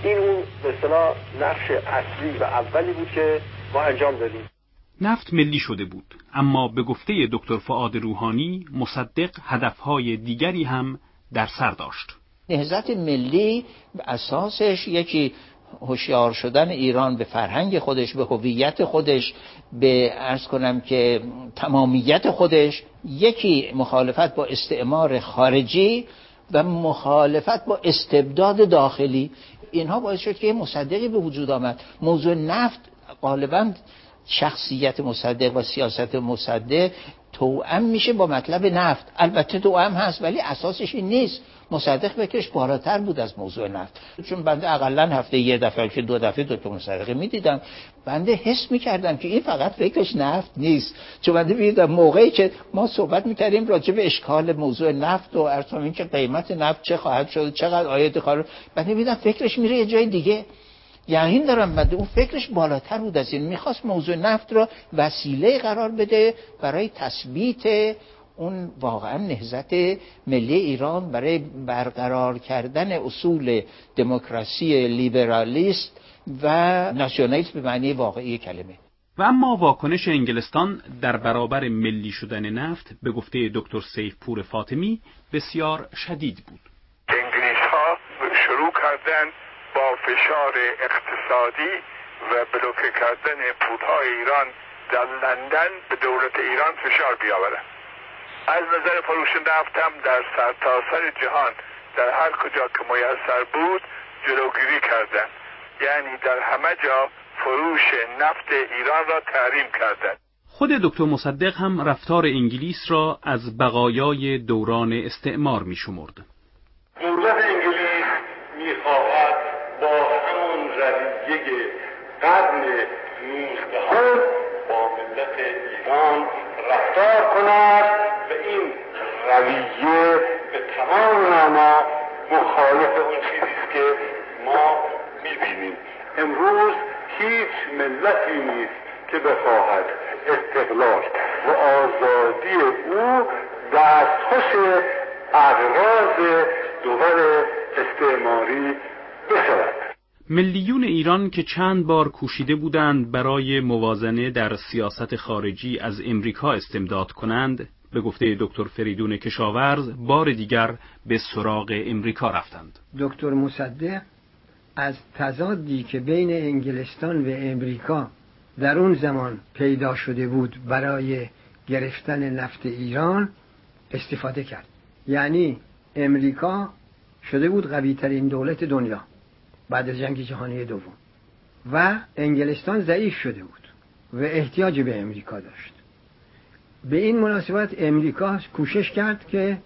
این اون به اصطلاح نقش اصلی و اولی بود که ما انجام دادیم. نفت ملی شده بود. اما به گفته دکتر فعاد روحانی مصدق هدفهای دیگری هم در سر داشت. نهزت ملی اساسش یکی هوشیار شدن ایران به فرهنگ خودش به هویت خودش به ارز کنم که تمامیت خودش یکی مخالفت با استعمار خارجی و مخالفت با استبداد داخلی. اینها باعث شد که مصدقی به وجود آمد. موضوع نفت غالبا شخصیت مصدق و سیاست مصدق توأم میشه با مطلب نفت. البته توأم هست ولی اساسش این نیست. مصدق فکرش بالاتر بود از موضوع نفت. چون بنده اقلا هفته یه دفعه که دو دفعه دکتر مصدقی می‌دیدم. بنده حس می‌کردم که این فقط فکرش نفت نیست. چون بنده می‌دیدم موقعی که ما صحبت می‌کردیم راجع به اشکال موضوع نفت و ارتام که قیمت نفت چه خواهد شد چقدر آیت خواهد بنده می‌دیدم فکرش میره یه جای دیگه. یعنی دارم بده اون فکرش بالاتر بود از این. می‌خواست موضوع نفت را وسیله قرار بده برای تثبیت اون واقعا نهزت ملی ایران برای برقرار کردن اصول دموکراسی لیبرالیست و ناسیونالیسم به معنی واقعی کلمه. و اما واکنش انگلستان در برابر ملی شدن نفت به گفته دکتر سیف پور فاطمی بسیار شدید بود. انگلیس ها شروع کردن با فشار اقتصادی و بلوکه کردن پولهای ایران در لندن به دولت ایران فشار بیاورند از نظر فروش نفت هم در سرتاسر سر جهان در هر کجا که میسر بود جلوگیری کردند یعنی در همه جا فروش نفت ایران را تحریم کردند خود دکتر مصدق هم رفتار انگلیس را از بقایای دوران استعمار می شمرد. دولت انگلیس می خواهد با همون رویه قرن نوزدهم با ملت ایران رفتار کند این رویه به تمام معنا مخالف اون چیزی که ما می‌بینیم. امروز هیچ ملتی نیست که بخواهد استقلال و آزادی او دستخوش اغراض دول استعماری بشود. ملیون ایران که چند بار کوشیده بودند برای موازنه در سیاست خارجی از امریکا استمداد کنند به گفته دکتر فریدون کشاورز بار دیگر به سراغ امریکا رفتند. دکتر مصدق از تضادی که بین انگلستان و امریکا در اون زمان پیدا شده بود برای گرفتن نفت ایران استفاده کرد. یعنی امریکا شده بود قوی ترین دولت دنیا. بعد از جنگ جهانی دوم. و انگلستان ضعیف شده بود و احتیاج به امریکا داشت. به این مناسبت امریکا کوشش کرد که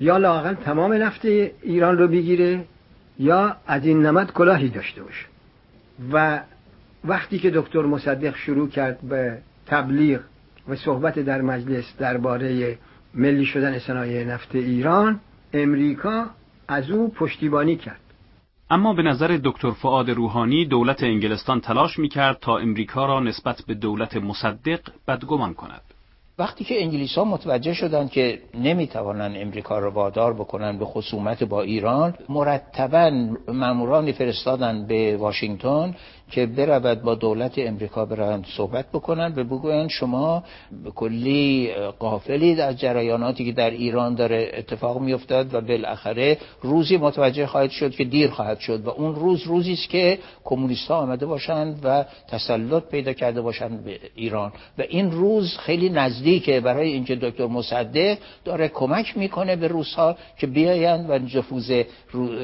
یا لاقل تمام نفت ایران رو بگیره یا از این نمد کلاهی داشته باشه. و وقتی که دکتر مصدق شروع کرد به تبلیغ و صحبت در مجلس درباره ملی شدن صنایع نفت ایران امریکا از او پشتیبانی کرد. اما به نظر دکتر فعاد روحانی دولت انگلستان تلاش می‌کرد تا امریکا را نسبت به دولت مصدق بدگمان کند. وقتی که انگلیس ها متوجه شدند که نمی‌توانند امریکا را وادار بکنن به خصومت با ایران مرتبا مامورانی فرستادن به واشنگتن که برود با دولت امریکا برند صحبت بکنن و بگویند شما کلی قافلید از جریاناتی که در ایران داره اتفاق میافتد و بالاخره روزی متوجه خواهد شد که دیر خواهد شد و اون روز روزی است که کمونیست ها آمده باشند و تسلط پیدا کرده باشند به ایران. و این روز خیلی نزدیکه. برای اینکه دکتر مصدق داره کمک می‌کنه به روس ها که بیایند و نفوذ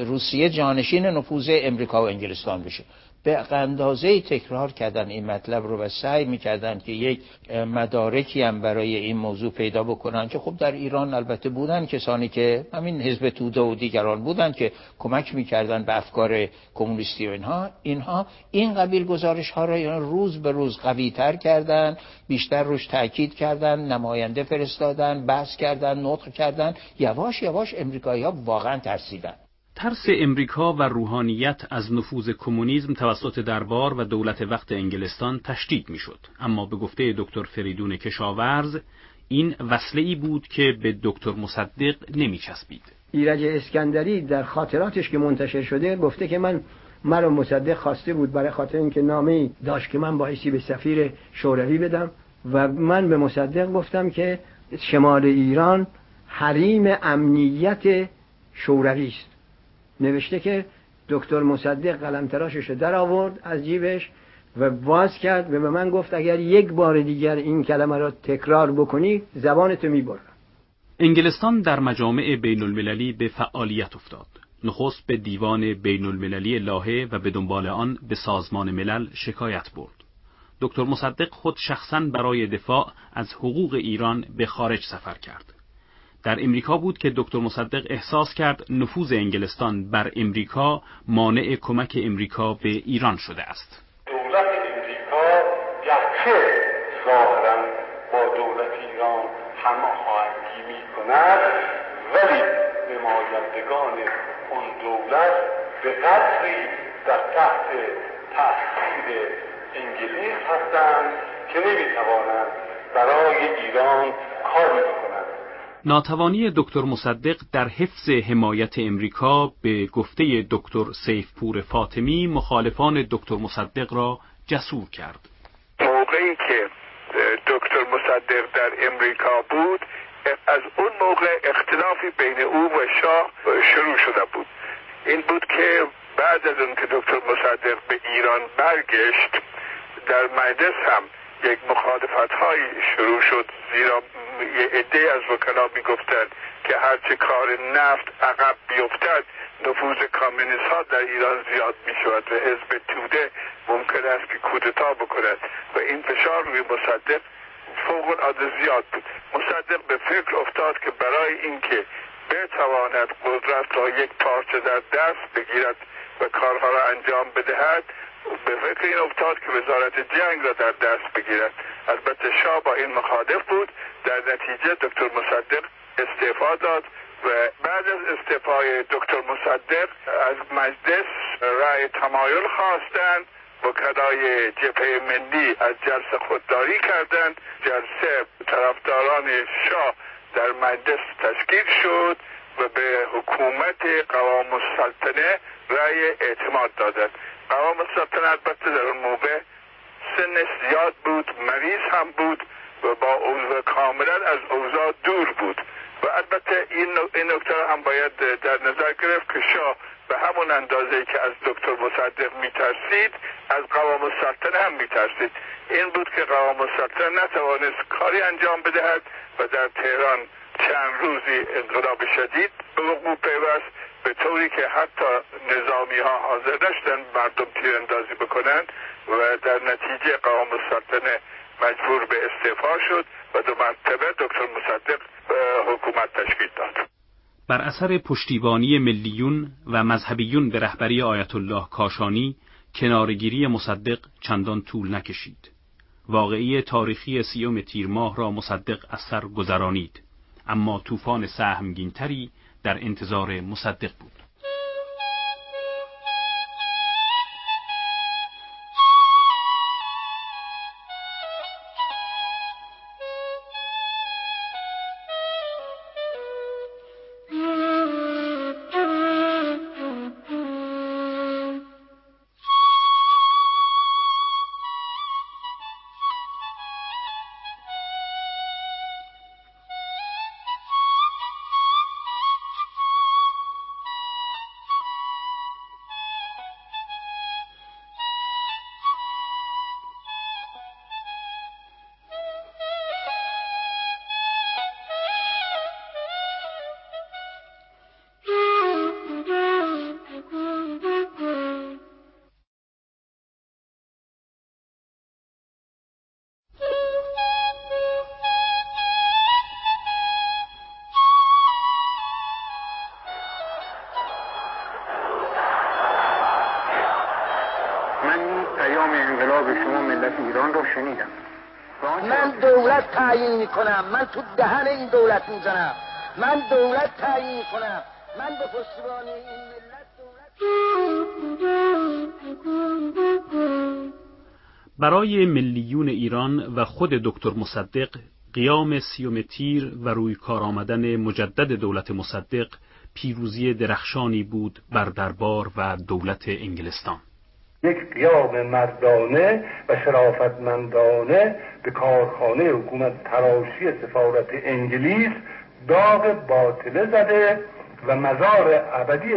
روسیه جانشین نفوذ امریکا و انگلستان بشه. به اندازه تکرار کردن این مطلب رو و سعی می‌کردن که یک مدارکی هم برای این موضوع پیدا بکنن که خب در ایران البته بودن کسانی که همین حزب توده و دیگران بودن که کمک می‌کردن به افکار کمونیستی و اینها. اینها این قبیل گزارش ها را روز به روز قوی تر کردن بیشتر روش تاکید کردن نماینده فرستادن بحث کردن نطق کردن. یواش یواش امریکایی ها واقعا ترسیدن. ترس امریکا و روحانیت از نفوذ کمونیسم توسط دربار و دولت وقت انگلستان تشدید می‌شد. اما به گفته دکتر فریدون کشاورز این وصله ای بود که به دکتر مصدق نمیچسبید. ایرج اسکندری در خاطراتش که منتشر شده گفته که من مرا مصدق خواسته بود برای خاطر اینکه نامه داشت که من بایستی به سفیر شوروی بدم و من به مصدق گفتم که شمال ایران حریم امنیت شوروی است. نوشته که دکتر مصدق قلم تراشش در آورد از جیبش و باز کرد و به من گفت اگر یک بار دیگر این کلمه را تکرار بکنی زبانتو می‌برم. انگلستان در مجامع بین المللی به فعالیت افتاد. نخست به دیوان بین المللی لاهه و به دنبال آن به سازمان ملل شکایت برد. دکتر مصدق خود شخصا برای دفاع از حقوق ایران به خارج سفر کرد. در امریکا بود که دکتر مصدق احساس کرد نفوذ انگلستان بر امریکا مانع کمک امریکا به ایران شده است. دولت امریکا گرچه ظاهرا با دولت ایران هماهنگی می کند ولی نمایندگان اون دولت به قدری در تحت تاثیر انگلیس هستند که نمی‌توانند برای ایران کاری بکنند ناتوانی دکتر مصدق در حفظ حمایت امریکا به گفته دکتر سیفپور فاطمی مخالفان دکتر مصدق را جسور کرد. موقعی که دکتر مصدق در امریکا بود از اون موقع اختلافی بین او و شاه شروع شده بود این بود که بعد از اون که دکتر مصدق به ایران برگشت در مجلس هم یک مخالفت هایی شروع شد زیرا یه عده از وکلا می‌گفتند که هرچه کار نفت عقب بیفتد نفوذ کامونیست ها در ایران زیاد می شود و حزب توده ممکن است که کودتا بکند. و این فشار روی مصدق فوق العاده زیاد بود. مصدق به فکر افتاد که برای اینکه بتواند قدرت را یک پارچه در دست بگیرد و کارها را انجام بدهد به فکر این افتاد که وزارت جنگ را در دست بگیرد. البته شاه با این مخالف بود. در نتیجه دکتر مصدق استعفا داد و بعد از استعفای دکتر مصدق از مجلس رأی تمایل خواستند. وکلای جبهه ملی از جلسه خودداری کردند. جلسه طرفداران شاه در مجلس تشکیل شد و به حکومت قوام السلطنه رأی اعتماد دادند. قوام السلطنه البته در اون موقع سنش زیاد بود مریض هم بود و با اوضاع کاملا از اوضاع دور بود. و البته این نکته هم باید در نظر گرفت که شاه به همون اندازه که از دکتر مصدق میترسید از قوام السلطنه هم میترسید. این بود که قوام السلطنه نتوانست کاری انجام بدهد و در تهران چند روزی انقلاب شدید به وقوع پیوست به طوری که حتی نظامی ها حاضر نشدن مردم تیراندازی بکنند و در نتیجه قوام السلطنه مجبور به استعفا شد و دو مرتبه دکتر مصدق حکومت تشکیل داد. بر اثر پشتیبانی ملیون و مذهبیون به رهبری آیت الله کاشانی کنارگیری مصدق چندان طول نکشید. واقعی تاریخی سیوم تیر ماه را مصدق از سر گذرانید. اما طوفان سهمگینتری در انتظار مصدق بود. دولت می‌زنم. من دولت تعیین کنم. من به پشتیبانی این ملت دولت برای ملیون ایران و خود دکتر مصدق قیام سیوم تیر و روی کار آمدن مجدد دولت مصدق پیروزی درخشانی بود بر دربار و دولت انگلستان. یک قیام مردانه و شرافتمندانه به کارخانه حکومت تراشی سفارت انگلیس داغ باطله زده و مزار ابدی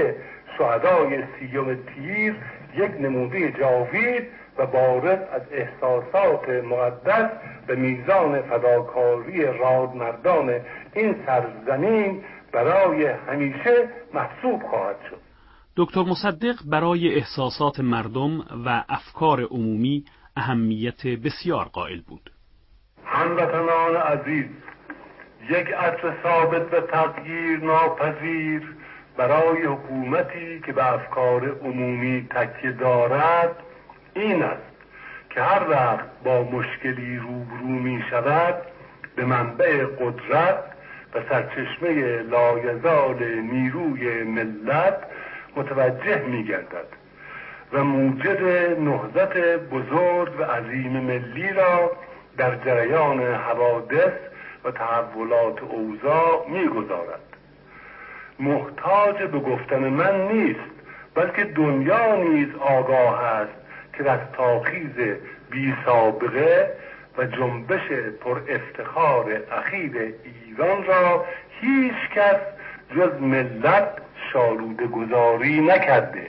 شهدای سیوم تیر یک نموده جاوید و بارز از احساسات مقدس به میزان فداکاری رادمردان این سرزمین برای همیشه محسوب خواهد شد. دکتر مصدق برای احساسات مردم و افکار عمومی اهمیت بسیار قائل بود. هموطنان عزیز یک عطر ثابت و تغییر ناپذیر برای حکومتی که به افکار عمومی تکیه دارد این است که هر وقت با مشکلی روبرو می شود به منبع قدرت و سرچشمه لایزال نیروی ملت متوجه می گردد و موجد نهضت بزرگ و عظیم ملی را در جریان حوادث و تحولات اوضاع می‌گذارد. محتاج به گفتن من نیست بلکه دنیا نیز آگاه است که رستاخیز بی سابقه و جنبش پر افتخار اخیر ایران را هیچ کس جز ملت شالوده گذاری نکرده.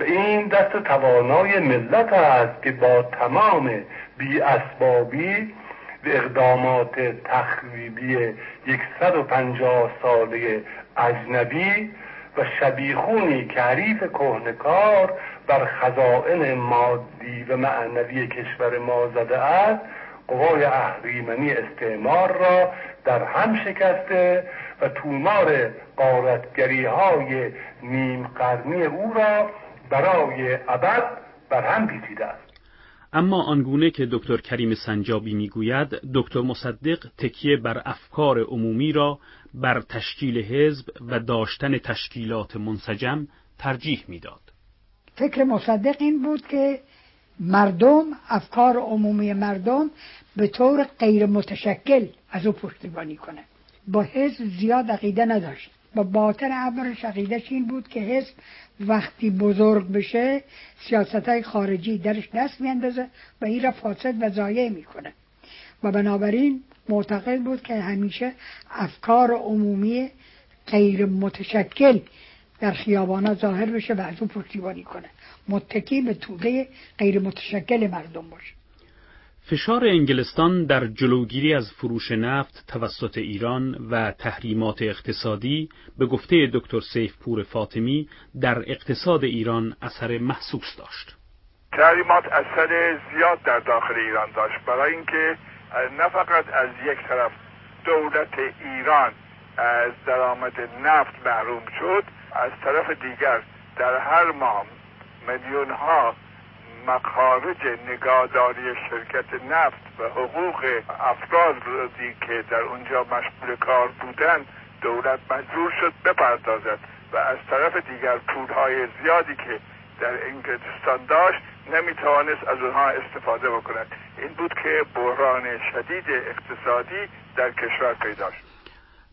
و این دست توانای ملت است که با تمام بی اسبابی و اقدامات تخریبی 150 ساله اجنبی و شبیخونی که حریف کهنکار بر خزائن مادی و معنوی کشور ما زده است قوای اهریمنی استعمار را در هم شکسته و تومار قارتگری های نیم قرنی او را برای ابد بر هم پیچیده است. اما آنگونه که دکتر کریم سنجابی می‌گوید دکتر مصدق تکیه بر افکار عمومی را بر تشکیل حزب و داشتن تشکیلات منسجم ترجیح می‌داد. فکر مصدق این بود که مردم افکار عمومی مردم به طور غیر متشکل از او پشتیبانی کنه با حزب زیاد عقیده نداشت با باطن عبرش عقیدش این بود که حزب وقتی بزرگ بشه سیاست های خارجی درش دست میاندازه و این را فاسد و ضایع می‌کنه. و بنابراین معتقد بود که همیشه افکار عمومی غیر متشکل در خیابانا ظاهر بشه و از اون پشتیبانی کنه. متکی به توده غیر متشکل مردم باشه. فشار انگلستان در جلوگیری از فروش نفت توسط ایران و تحریمات اقتصادی به گفته دکتر سیف پور فاطمی در اقتصاد ایران اثر محسوس داشت. تحریمات اثر زیاد در داخل ایران داشت برای اینکه نه فقط از یک طرف دولت ایران از درآمد نفت محروم شد از طرف دیگر در هر ماه میلیون ها مخارج نگهداری شرکت نفت و حقوق افرادی که در اونجا مشغول کار بودند دولت مجبور شد بپردازد و از طرف دیگر پولهای زیادی که در انگلستان داشت نمی‌توانست از اونها استفاده بکند این بود که بحران شدید اقتصادی در کشور پیدا شد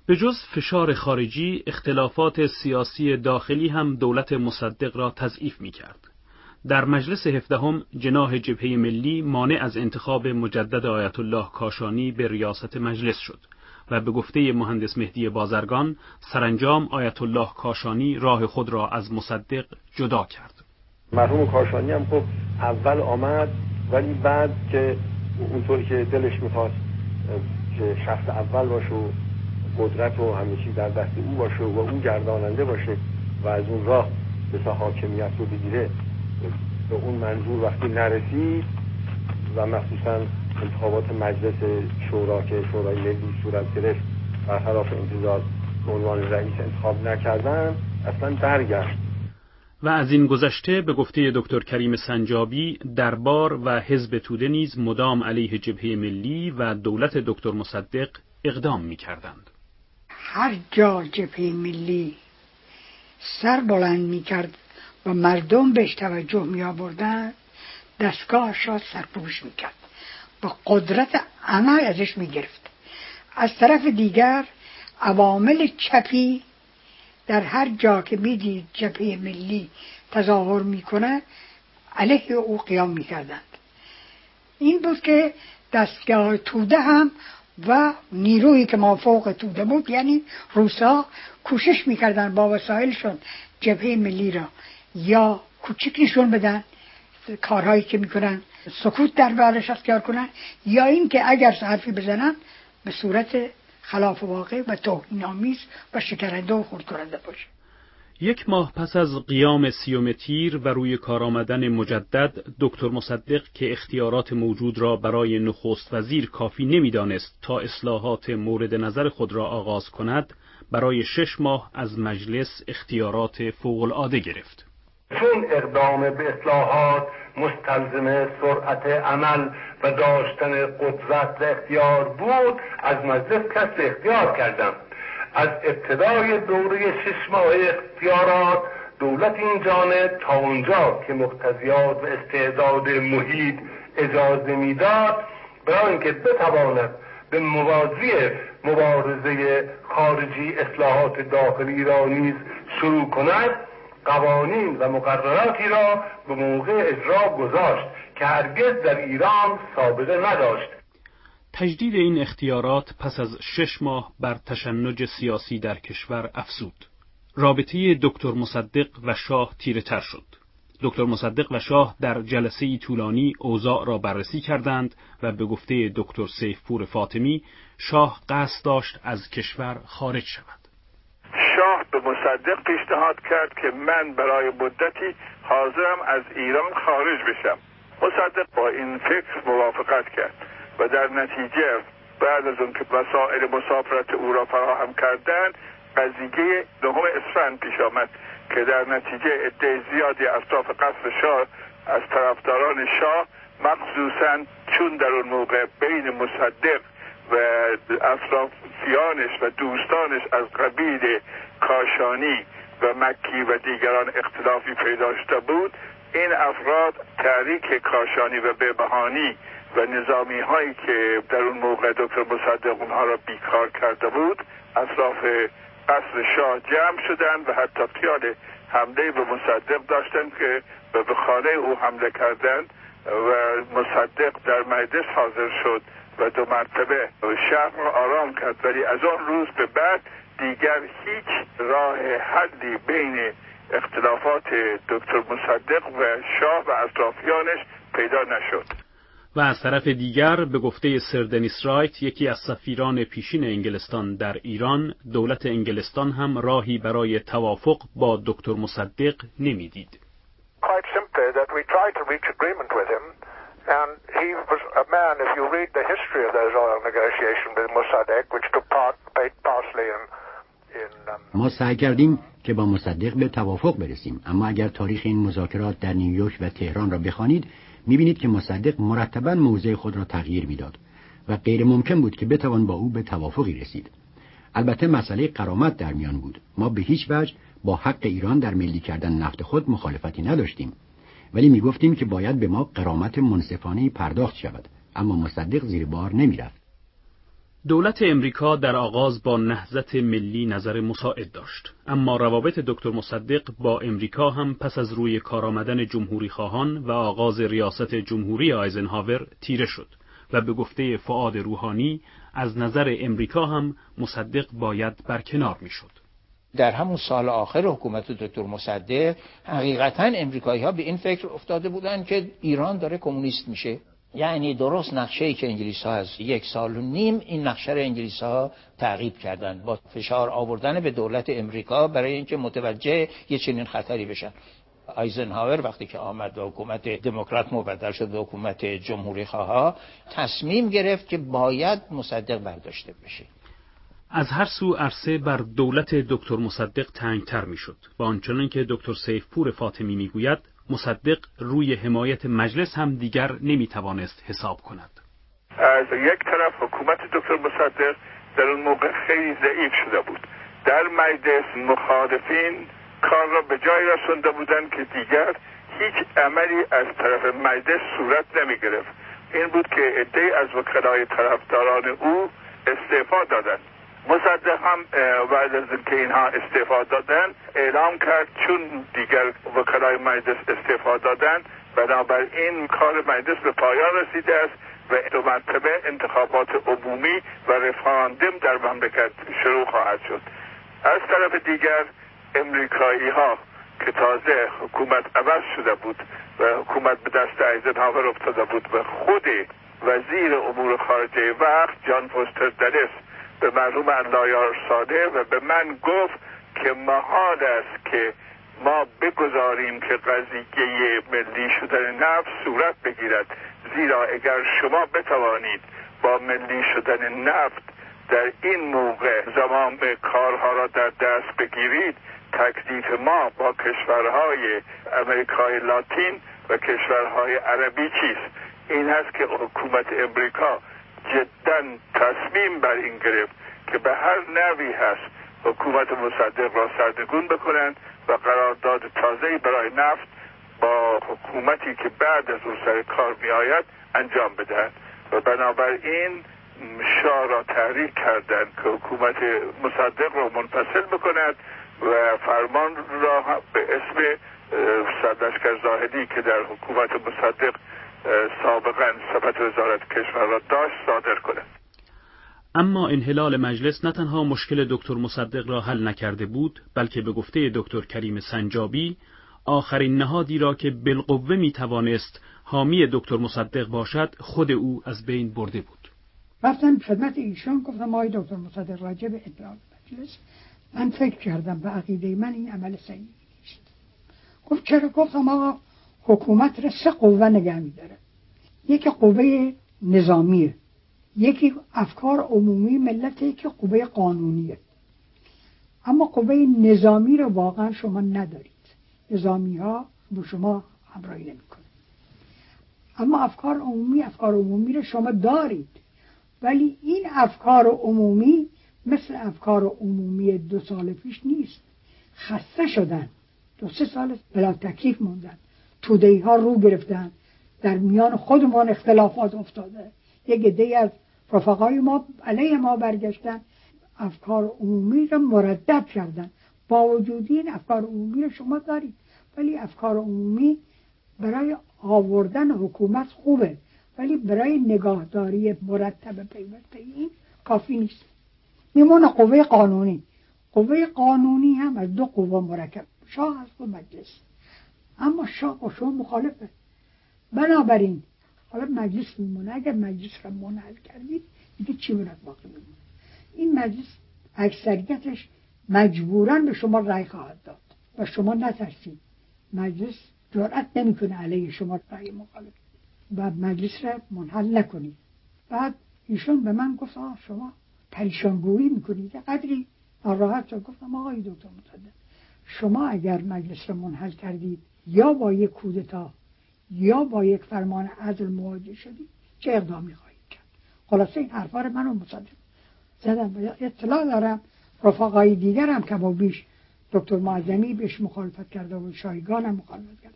به جز فشار خارجی اختلافات سیاسی داخلی هم دولت مصدق را تضعیف می کرد. در مجلس هفدهم جناح جبهه ملی مانع از انتخاب مجدد آیت الله کاشانی به ریاست مجلس شد و به گفته مهندس مهدی بازرگان سرانجام آیت الله کاشانی راه خود را از مصدق جدا کرد. مرحوم کاشانی هم خب اول آمد ولی بعد که اونطوری که دلش می‌خواست که شخص اول باشه و قدرت و چیز در دست او باشه و او گرداننده باشه و از اون راه به حاکمیت رو بگیره به اون منظور وقتی نرسید و مخصوصا انتخابات مجلس شورا که شورای ملی صورت گرفت برخلاف انتظار به عنوان رئیس انتخاب نکردن اصلا برگشت و از این گذشته به گفته دکتر کریم سنجابی دربار و حزب توده نیز مدام علیه جبهه ملی و دولت دکتر مصدق اقدام می کردند. هر جا جبهه ملی سر بلند می کرد و مردم بهش توجه می آوردن دستگاهش را سرپوش می کرد. با قدرت عمل ازش می گرفت. از طرف دیگر عوامل چپی در هر جا که می‌دید جبهه ملی تظاهر می‌کنه علیه او قیام می‌کردند این بود که دستگاه توده هم و نیرویی که ما فوق توده بود یعنی روسا کوشش می‌کردن با وسایلشون جبهه ملی را یا کوچیک نشون بدن کارهایی که می‌کنن سکوت در برش اختیار کنن یا اینکه اگر حرفی بزنن به صورت خلاف واقع و توهین آمیز و شکرنده و خورد کننده باشه. یک ماه پس از قیام سیوم تیر و روی کار آمدن مجدد دکتر مصدق که اختیارات موجود را برای نخست وزیر کافی نمی‌دانست تا اصلاحات مورد نظر خود را آغاز کند برای شش ماه از مجلس اختیارات فوق العاده گرفت. چون اقدام به اصلاحات مستلزم سرعت عمل و داشتن قدرت و اختیار بود از مجلس کسب اختیار کردم. از ابتدای دوره شش ماه اختیارات دولت این جانب تا اونجا که مقتضیات و استعداد محیط اجازه می‌داد برای اینکه بتواند به موازی مبارزه خارجی اصلاحات داخلی را نیز شروع کند قوانین و مقرراتی را به موقع اجرا گذاشت که هرگز در ایران سابقه نداشت تجدید این اختیارات پس از شش ماه بر تشنج سیاسی در کشور افزود. رابطه دکتر مصدق و شاه تیره تر شد. دکتر مصدق و شاه در جلسه طولانی اوضاع را بررسی کردند و به گفته دکتر سیفپور فاطمی شاه قصد داشت از کشور خارج شود. به مصدق پیشنهاد کرد که من برای مدتی حاضرم از ایران خارج بشم. مصدق با این فکر موافقت کرد. و در نتیجه بعد از اون که وسایل مسافرت او را فراهم کردند قضیه نهم اسفند پیش آمد که در نتیجه عده زیادی اطراف قصر شاه از طرفداران شاه مخصوصا چون در اون موقع بین مصدق و اطرافیانش و دوستانش از قبیل کاشانی و مکی و دیگران اختلافی پیدا شده بود این افراد تحریک کاشانی و بهبهانی و نظامی هایی که در اون موقع دکتر مصدق اونها را بیکار کرده بود اطراف قصر شاه جمع شدند و حتی خیال حمله به مصدق داشتند که به خانه او حمله کردند و مصدق در مجلس حاضر شد و دو مرتبه شهر را آرام کرد ولی از آن روز به بعد دیگر هیچ راه حلی بین اختلافات دکتر مصدق و شاه و اطرافیانش پیدا نشد و از طرف دیگر به گفته سر دنیس رایت یکی از سفیران پیشین انگلستان در ایران دولت انگلستان هم راهی برای توافق با دکتر مصدق نمی‌دید. ما سعی کردیم که با مصدق به توافق برسیم. اما اگر تاریخ این مذاکرات در نیویورک و تهران را بخوانید می‌بینید که مصدق مرتبا موضع خود را تغییر می‌داد و غیر ممکن بود که بتوان با او به توافقی رسید. البته مسئله قرامت در میان بود. ما به هیچ وجه با حق ایران در ملی کردن نفت خود مخالفتی نداشتیم. ولی می‌گفتیم که باید به ما قرامت منصفانه پرداخت شود. اما مصدق زیر بار نمی‌رفت. دولت امریکا در آغاز با نهضت ملی نظر مساعد داشت. اما روابط دکتر مصدق با امریکا هم پس از روی کار آمدن جمهوری خواهان و آغاز ریاست جمهوری آیزنهاور تیره شد و به گفته فعاد روحانی از نظر امریکا هم مصدق باید برکنار می‌شد. در همون سال آخر حکومت دکتر مصدق حقیقتا امریکایی ها به این فکر افتاده بودند که ایران داره کمونیست میشه. یعنی درست نقشه ای که انگلیس ها از یک سال و نیم این نقشه رو انگلیس ها تعقیب کردند با فشار آوردن به دولت امریکا برای اینکه متوجه یه چنین خطری بشن. آیزنهاور وقتی که آمد و حکومت دموکرات مبدل شد به حکومت جمهوری خواه تصمیم گرفت که باید مصدق برداشته بشه. از هر سو عرصه بر دولت دکتر مصدق تنگتر می‌شد و آنچنان که دکتر سیفپور فاطمی می‌گوید مصدق روی حمایت مجلس هم دیگر نمی‌توانست حساب کند. از یک طرف حکومت دکتر مصدق در اون موقع خیلی ضعیف شده بود. در مجلس مخالفین کار را به جای رسونده بودند که دیگر هیچ عملی از طرف مجلس صورت نمی گرفت این بود که عده از وکلای طرفداران او استعفا دادند. مصدق هم بعد از اینکه اینها استعفا دادن اعلام کرد چون دیگر وکلای مجلس استعفا دادن بنابراین کار مجلس به پایان رسیده است و دو مرتبه انتخابات عمومی و رفراندوم در مملکت شروع خواهد شد. از طرف دیگر امریکایی ها که تازه حکومت عوض شده بود و حکومت به دست ایزنهاور افتاده بود و خود وزیر امور خارجه وقت جان فوستر دلس به مرحوم اللایار ساده و به من گفت که محال است که ما بگذاریم که قضیه ملی شدن نفت صورت بگیرد. زیرا اگر شما بتوانید با ملی شدن نفت در این موقع زمان کارها را در دست بگیرید تکلیف ما با کشورهای امریکای لاتین و کشورهای عربی چیست؟ این هست که حکومت امریکا جدا تصمیم بر این گرفت که به هر نوی هست حکومت مصدق را سردگون بکنند و قرارداد تازه برای نفت با حکومتی که بعد از اون سر کار می آید انجام بدهند و بنابراین شاه را تحریک کردند که حکومت مصدق را منفصل بکند و فرمان را به اسم سردشکر زاهدی که در حکومت مصدق سابقا صفت وزارت کشور را داشت صادر کند اما انحلال مجلس نه تنها مشکل دکتر مصدق را حل نکرده بود بلکه به گفته دکتر کریم سنجابی آخرین نهادی را که بالقوه می توانست حامی دکتر مصدق باشد خود او از بین برده بود. رفتم خدمت ایشان گفتم آقای دکتر مصدق راجع به انحلال مجلس. من فکر کردم به عقیده من این عمل صحیح نیست. گفت چرا؟ گفتم آقا حکومت را سه قوه نگه میداره. یکی قوه نظامیه یکی افکار عمومی ملت که قوه قانونیه اما قوه نظامی رو واقعا شما ندارید. نظامی ها با شما همراهی نمی‌کنه. اما افکار عمومی افکار عمومی رو شما دارید. ولی این افکار عمومی مثل افکار عمومی دو سال پیش نیست. خسته شدن. دو سه سال بلا تکلیف موندن. توده ها رو گرفتن. در میان خودمان اختلافات افتاده. یک عده از رفقای ما علیه ما برگشتن. افکار عمومی را مردد کردن. با وجود این افکار عمومی رو شما دارید. ولی افکار عمومی برای آوردن حکومت خوبه. ولی برای نگاهداری مرتب پیوسته این کافی نیست. میمون قوه قانونی. قوه قانونی هم از دو قوه مرکب. شاه هست و مجلس. اما شاه با شما مخالفه. بنابراین حالا مجلس میمونه. اگر مجلس را منحل کردید دیگه چی باید باقی میمونه؟ این مجلس اکثریتش مجبورا به شما رأی خواهد داد و شما نترسید. مجلس جرأت نمی‌کنه علیه شما رأی مخالف و مجلس را منحل نکنید. بعد ایشون به من گفت آه شما پریشانگویی می‌کنید. قدری ناراحت شد. گفتم آقای دکتر مصدق شما اگر مجلس را منحل کردید یا با یک کودتا یا با یک فرمان عدل مواجه شدید چه اقدامی خواهید کرد. خلاصه این حرفا رو منو مصدق زدم اطلاع دارم. رفقای دیگرم که با بیش دکتر معظمی بهش مخالفت کرده و شایگان هم مخالفت کرده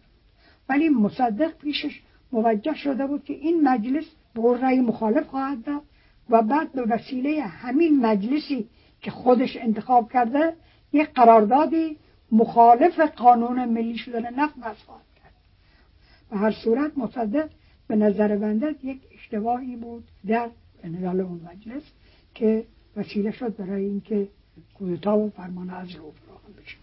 ولی مصدق پیشش موجه شده بود که این مجلس به رأی مخالف خواهد داد و بعد به وسیله همین مجلسی که خودش انتخاب کرده یک قراردادی مخالف قانون ملی شدن نفت کرد. و هر صورت مصدق به نظر بنده یک اشتباهی بود در انحلال اون مجلس که وسیله شد برای اینکه کودتا و فرمان از رو بشه.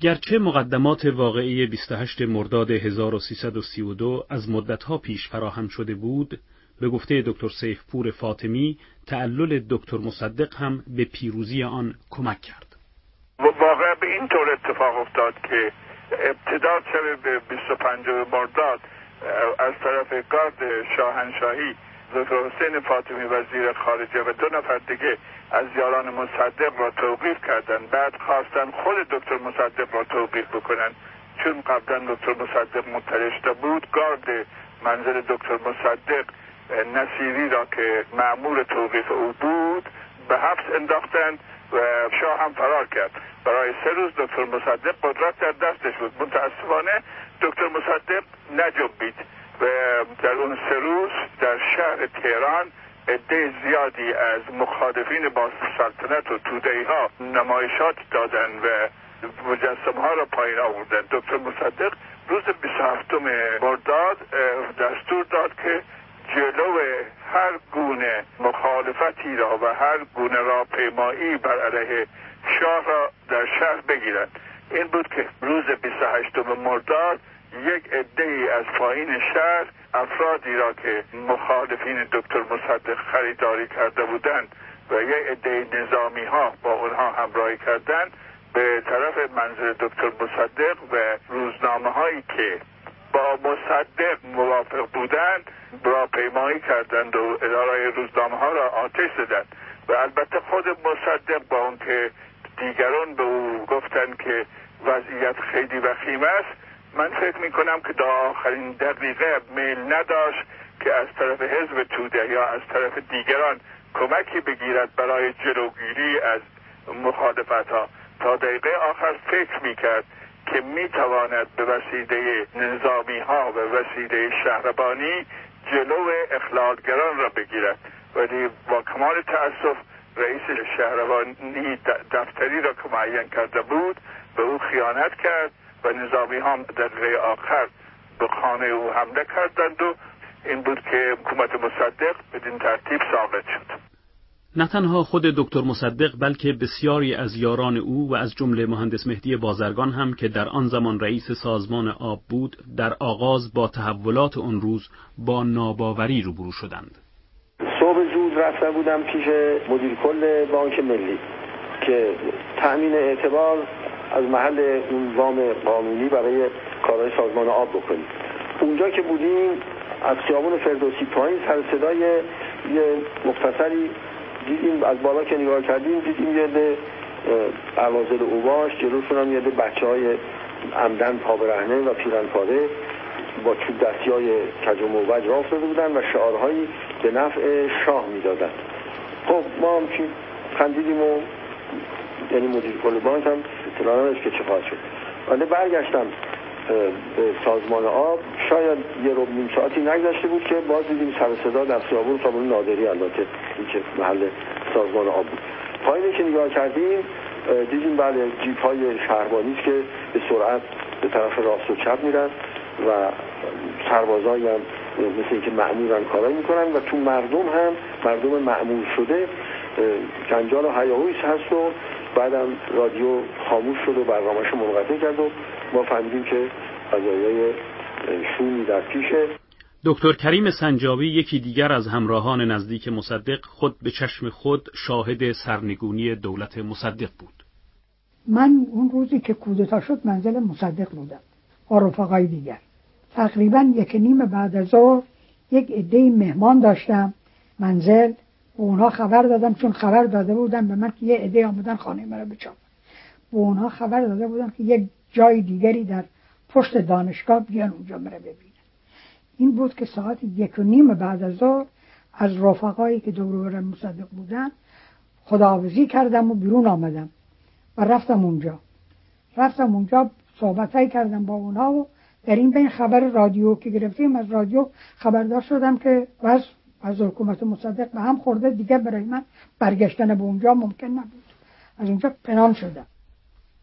گرچه مقدمات واقعی 28 مرداد 1332 از مدتها پیش فراهم شده بود به گفته دکتر سیفپور فاطمی تعلل دکتر مصدق هم به پیروزی آن کمک کرد. واقعا به این طور اتفاق افتاد که ابتدا به 25 مرداد از طرف گارد شاهنشاهی دکتر حسین فاطمی وزیر خارجه و دو نفر دیگه از یاران مصدق را توقیف کردند. بعد خواستن خود دکتر مصدق را توقیف بکنن. چون قبلا دکتر مصدق مطلع بود گارد منزل دکتر مصدق نصیری را که معمور توقیف او بود به حبس انداختند. شاه هم فرار کرد. برای سه روز دکتر مصدق قدرت در دستش بود. متاسفانه دکتر مصدق نجنبید و در اون سه روز در شهر تهران عده زیادی از مخالفین با سلطنت و توده ها نمایشات دادن و مجسم ها را پایین آوردن. دکتر مصدق روز 27 مرداد دستور داد که جلو هر گونه مخالفتی را و هر گونه راهپیمایی بر علیه شاه را در شهر بگیرند این بود که روز 28 مرداد یک عده ای از پایین شهر افرادی را که مخالفین دکتر مصدق خریداری کرده بودند و یک عده نظامی ها با اونها همراهی کردند به طرف منزل دکتر مصدق و روزنامه هایی که با مصدق موافق بودند را پیمایی کردند و اداره روزنامه ها را آتش زدند. و البته خود مصدق با اون که دیگران به او گفتند که وضعیت خیلی وخیم است من فکر می کنم که در آخرین دقیقه میل نداشت که از طرف حزب توده یا از طرف دیگران کمکی بگیرد برای جلوگیری از مخالفت ها. تا دقیقه آخر فکر می کرد که می تواند به وسیله نظامی ها و وسیله شهربانی جلو اخلالگران را بگیرد. ولی با کمال تاسف رئیس شهربانی دفتری را که معین کرده بود به او خیانت کرد و نظامی هم دقیقه آخر به خانه او حمله کردند و این بود که حکومت مصدق بدین ترتیب ساقط شد. نه تنها خود دکتر مصدق بلکه بسیاری از یاران او و از جمله مهندس مهدی بازرگان هم که در آن زمان رئیس سازمان آب بود در آغاز با تحولات اون روز با ناباوری روبرو شدند. صبح زود رفته بودم پیش مدیر کل بانک ملی که تأمین اعتبار از محل اون وام قانونی برای کارهای سازمان آب بکنیم. اونجا که بودیم از خیابون فردوسی پایین سر صدای یه مختصری دیدیم از بالا که نگاه کردیم دیدیم یه ده اوازل اوباش جلوشون هم یه ده بچه های عمدن پا برهنه و پیرن پاره با چوب دستی های کج و موج را بودن و شعارهایی به نفع شاه می‌دادن. خب ما هم که خندیدیم و یعنی مدیر کل بانک هم اطلاع نداشت که چه خواهد شد. ولی برگشتم. به سازمان آب شاید یه رو نیم ساعتی نگذشته بود که باز دیدیم سر صدا در خیابون خیابون نادری البته که محل سازمان آب بود. پایینی که نگاه کردیم دیدیم بله جیپ های شهربانی که به سرعت به طرف راست و چپ میرن و سربازایی هم مثل اینکه معمورن کارایی می‌کنن و تو مردم هم مردم معمول شده جنجال و هیاهویش هست و بعدم رادیو خاموش شد و برنامهش منقطع کرد و ما فهمیدیم که قضایای شومی در پیشه. دکتر کریم سنجابی یکی دیگر از همراهان نزدیک مصدق خود به چشم خود شاهد سرنگونی دولت مصدق بود. من اون روزی که کودتا شد منزل مصدق بودم با رفقای دیگر. تقریبا یک نیم بعد از ظهر یک عده مهمان داشتم. منزل و اونها خبر دادم چون خبر داده بودم به من که یه عده آمدن خانه مرا بچاپ. به اونها خبر داده بودم که یک جای دیگری در پشت دانشگاه بیان اونجا مرا ببینن این بود که ساعت یک و نیم بعد از ظهر از رفقایی که دور مصدق بودن خداحافظی کردم و بیرون آمدم و رفتم اونجا. رفتم اونجا صحبت کردم با اونها و در این بین خبر رادیو که گرفتیم از رادیو خبردار شدم که بس از حکومت مصدق به هم خورده دیگه برای من برگشتن به اونجا ممکن نبود. از اونجا پنهان شدم.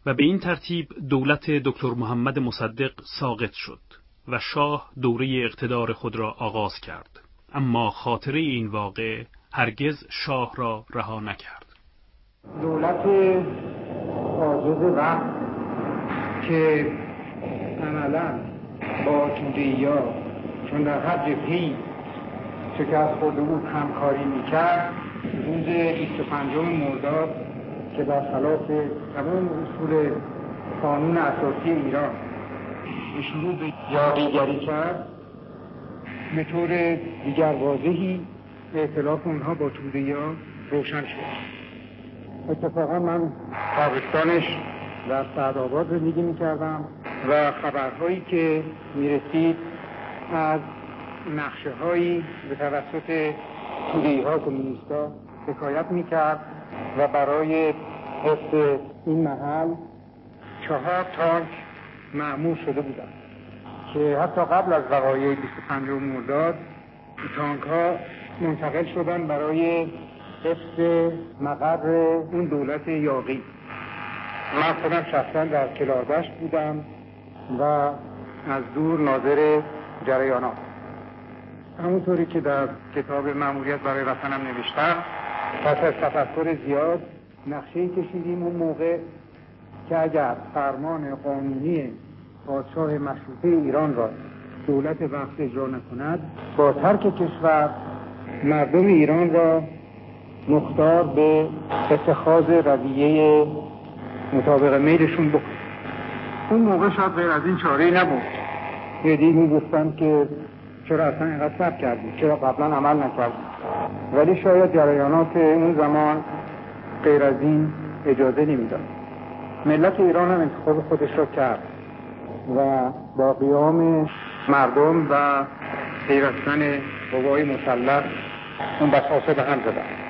و به این ترتیب دولت دکتر محمد مصدق ساقط شد و شاه دوره اقتدار خود را آغاز کرد. اما خاطره این واقع هرگز شاه را رها نکرد. دولت آزاد وقت که عملا با یا چون در هر جبهی شکست خورده بود همکاری می‌کرد روز 25 مرداد که خلاف تمام اصول قانون اساسی ایران به شروع به یاقیگری کرد به طور دیگر واضحی اعتلاف اونها با توده ها روشن شد. اتفاقا من تابستانش در سعدآباد زندگی می‌کردم و خبرهایی که می‌رسید از نقشه هایی به توسط توده ها کمونیستا حکایت می‌کرد. و برای حفظ این محل چهار تانک معمول شده بودن که حتی قبل از وقایع 25 مرداد تانک ها منتقل شدن برای حفظ مقر اون دولت یاقی. من خودم شخصا در کلاردشت بودم و از دور ناظر جریانات. همونطوری که در کتاب معمولیت برای وطنم نوشتم پس از تفکر زیاد نقشه کشیدیم اون موقع که اگر فرمان قانونی پادشاه مشروطه ایران را دولت وقت اجرا نکند با ترک کشور مردم ایران را مختار به اتخاذ رویه مطابق میلشون بکن. اون موقع شاید غیر از این چاره نبود. یه می گفتن که چرا اصلا اینقدر سب کردیم چرا قبلا عمل نکردیم ولی شاید جریانات اون زمان غیر از این اجازه نمی‌داد. ملت ایران هم انتخاب خودش را کرد و با قیام مردم و پیوستن قوای مسلح اون بساسه به هم زدن.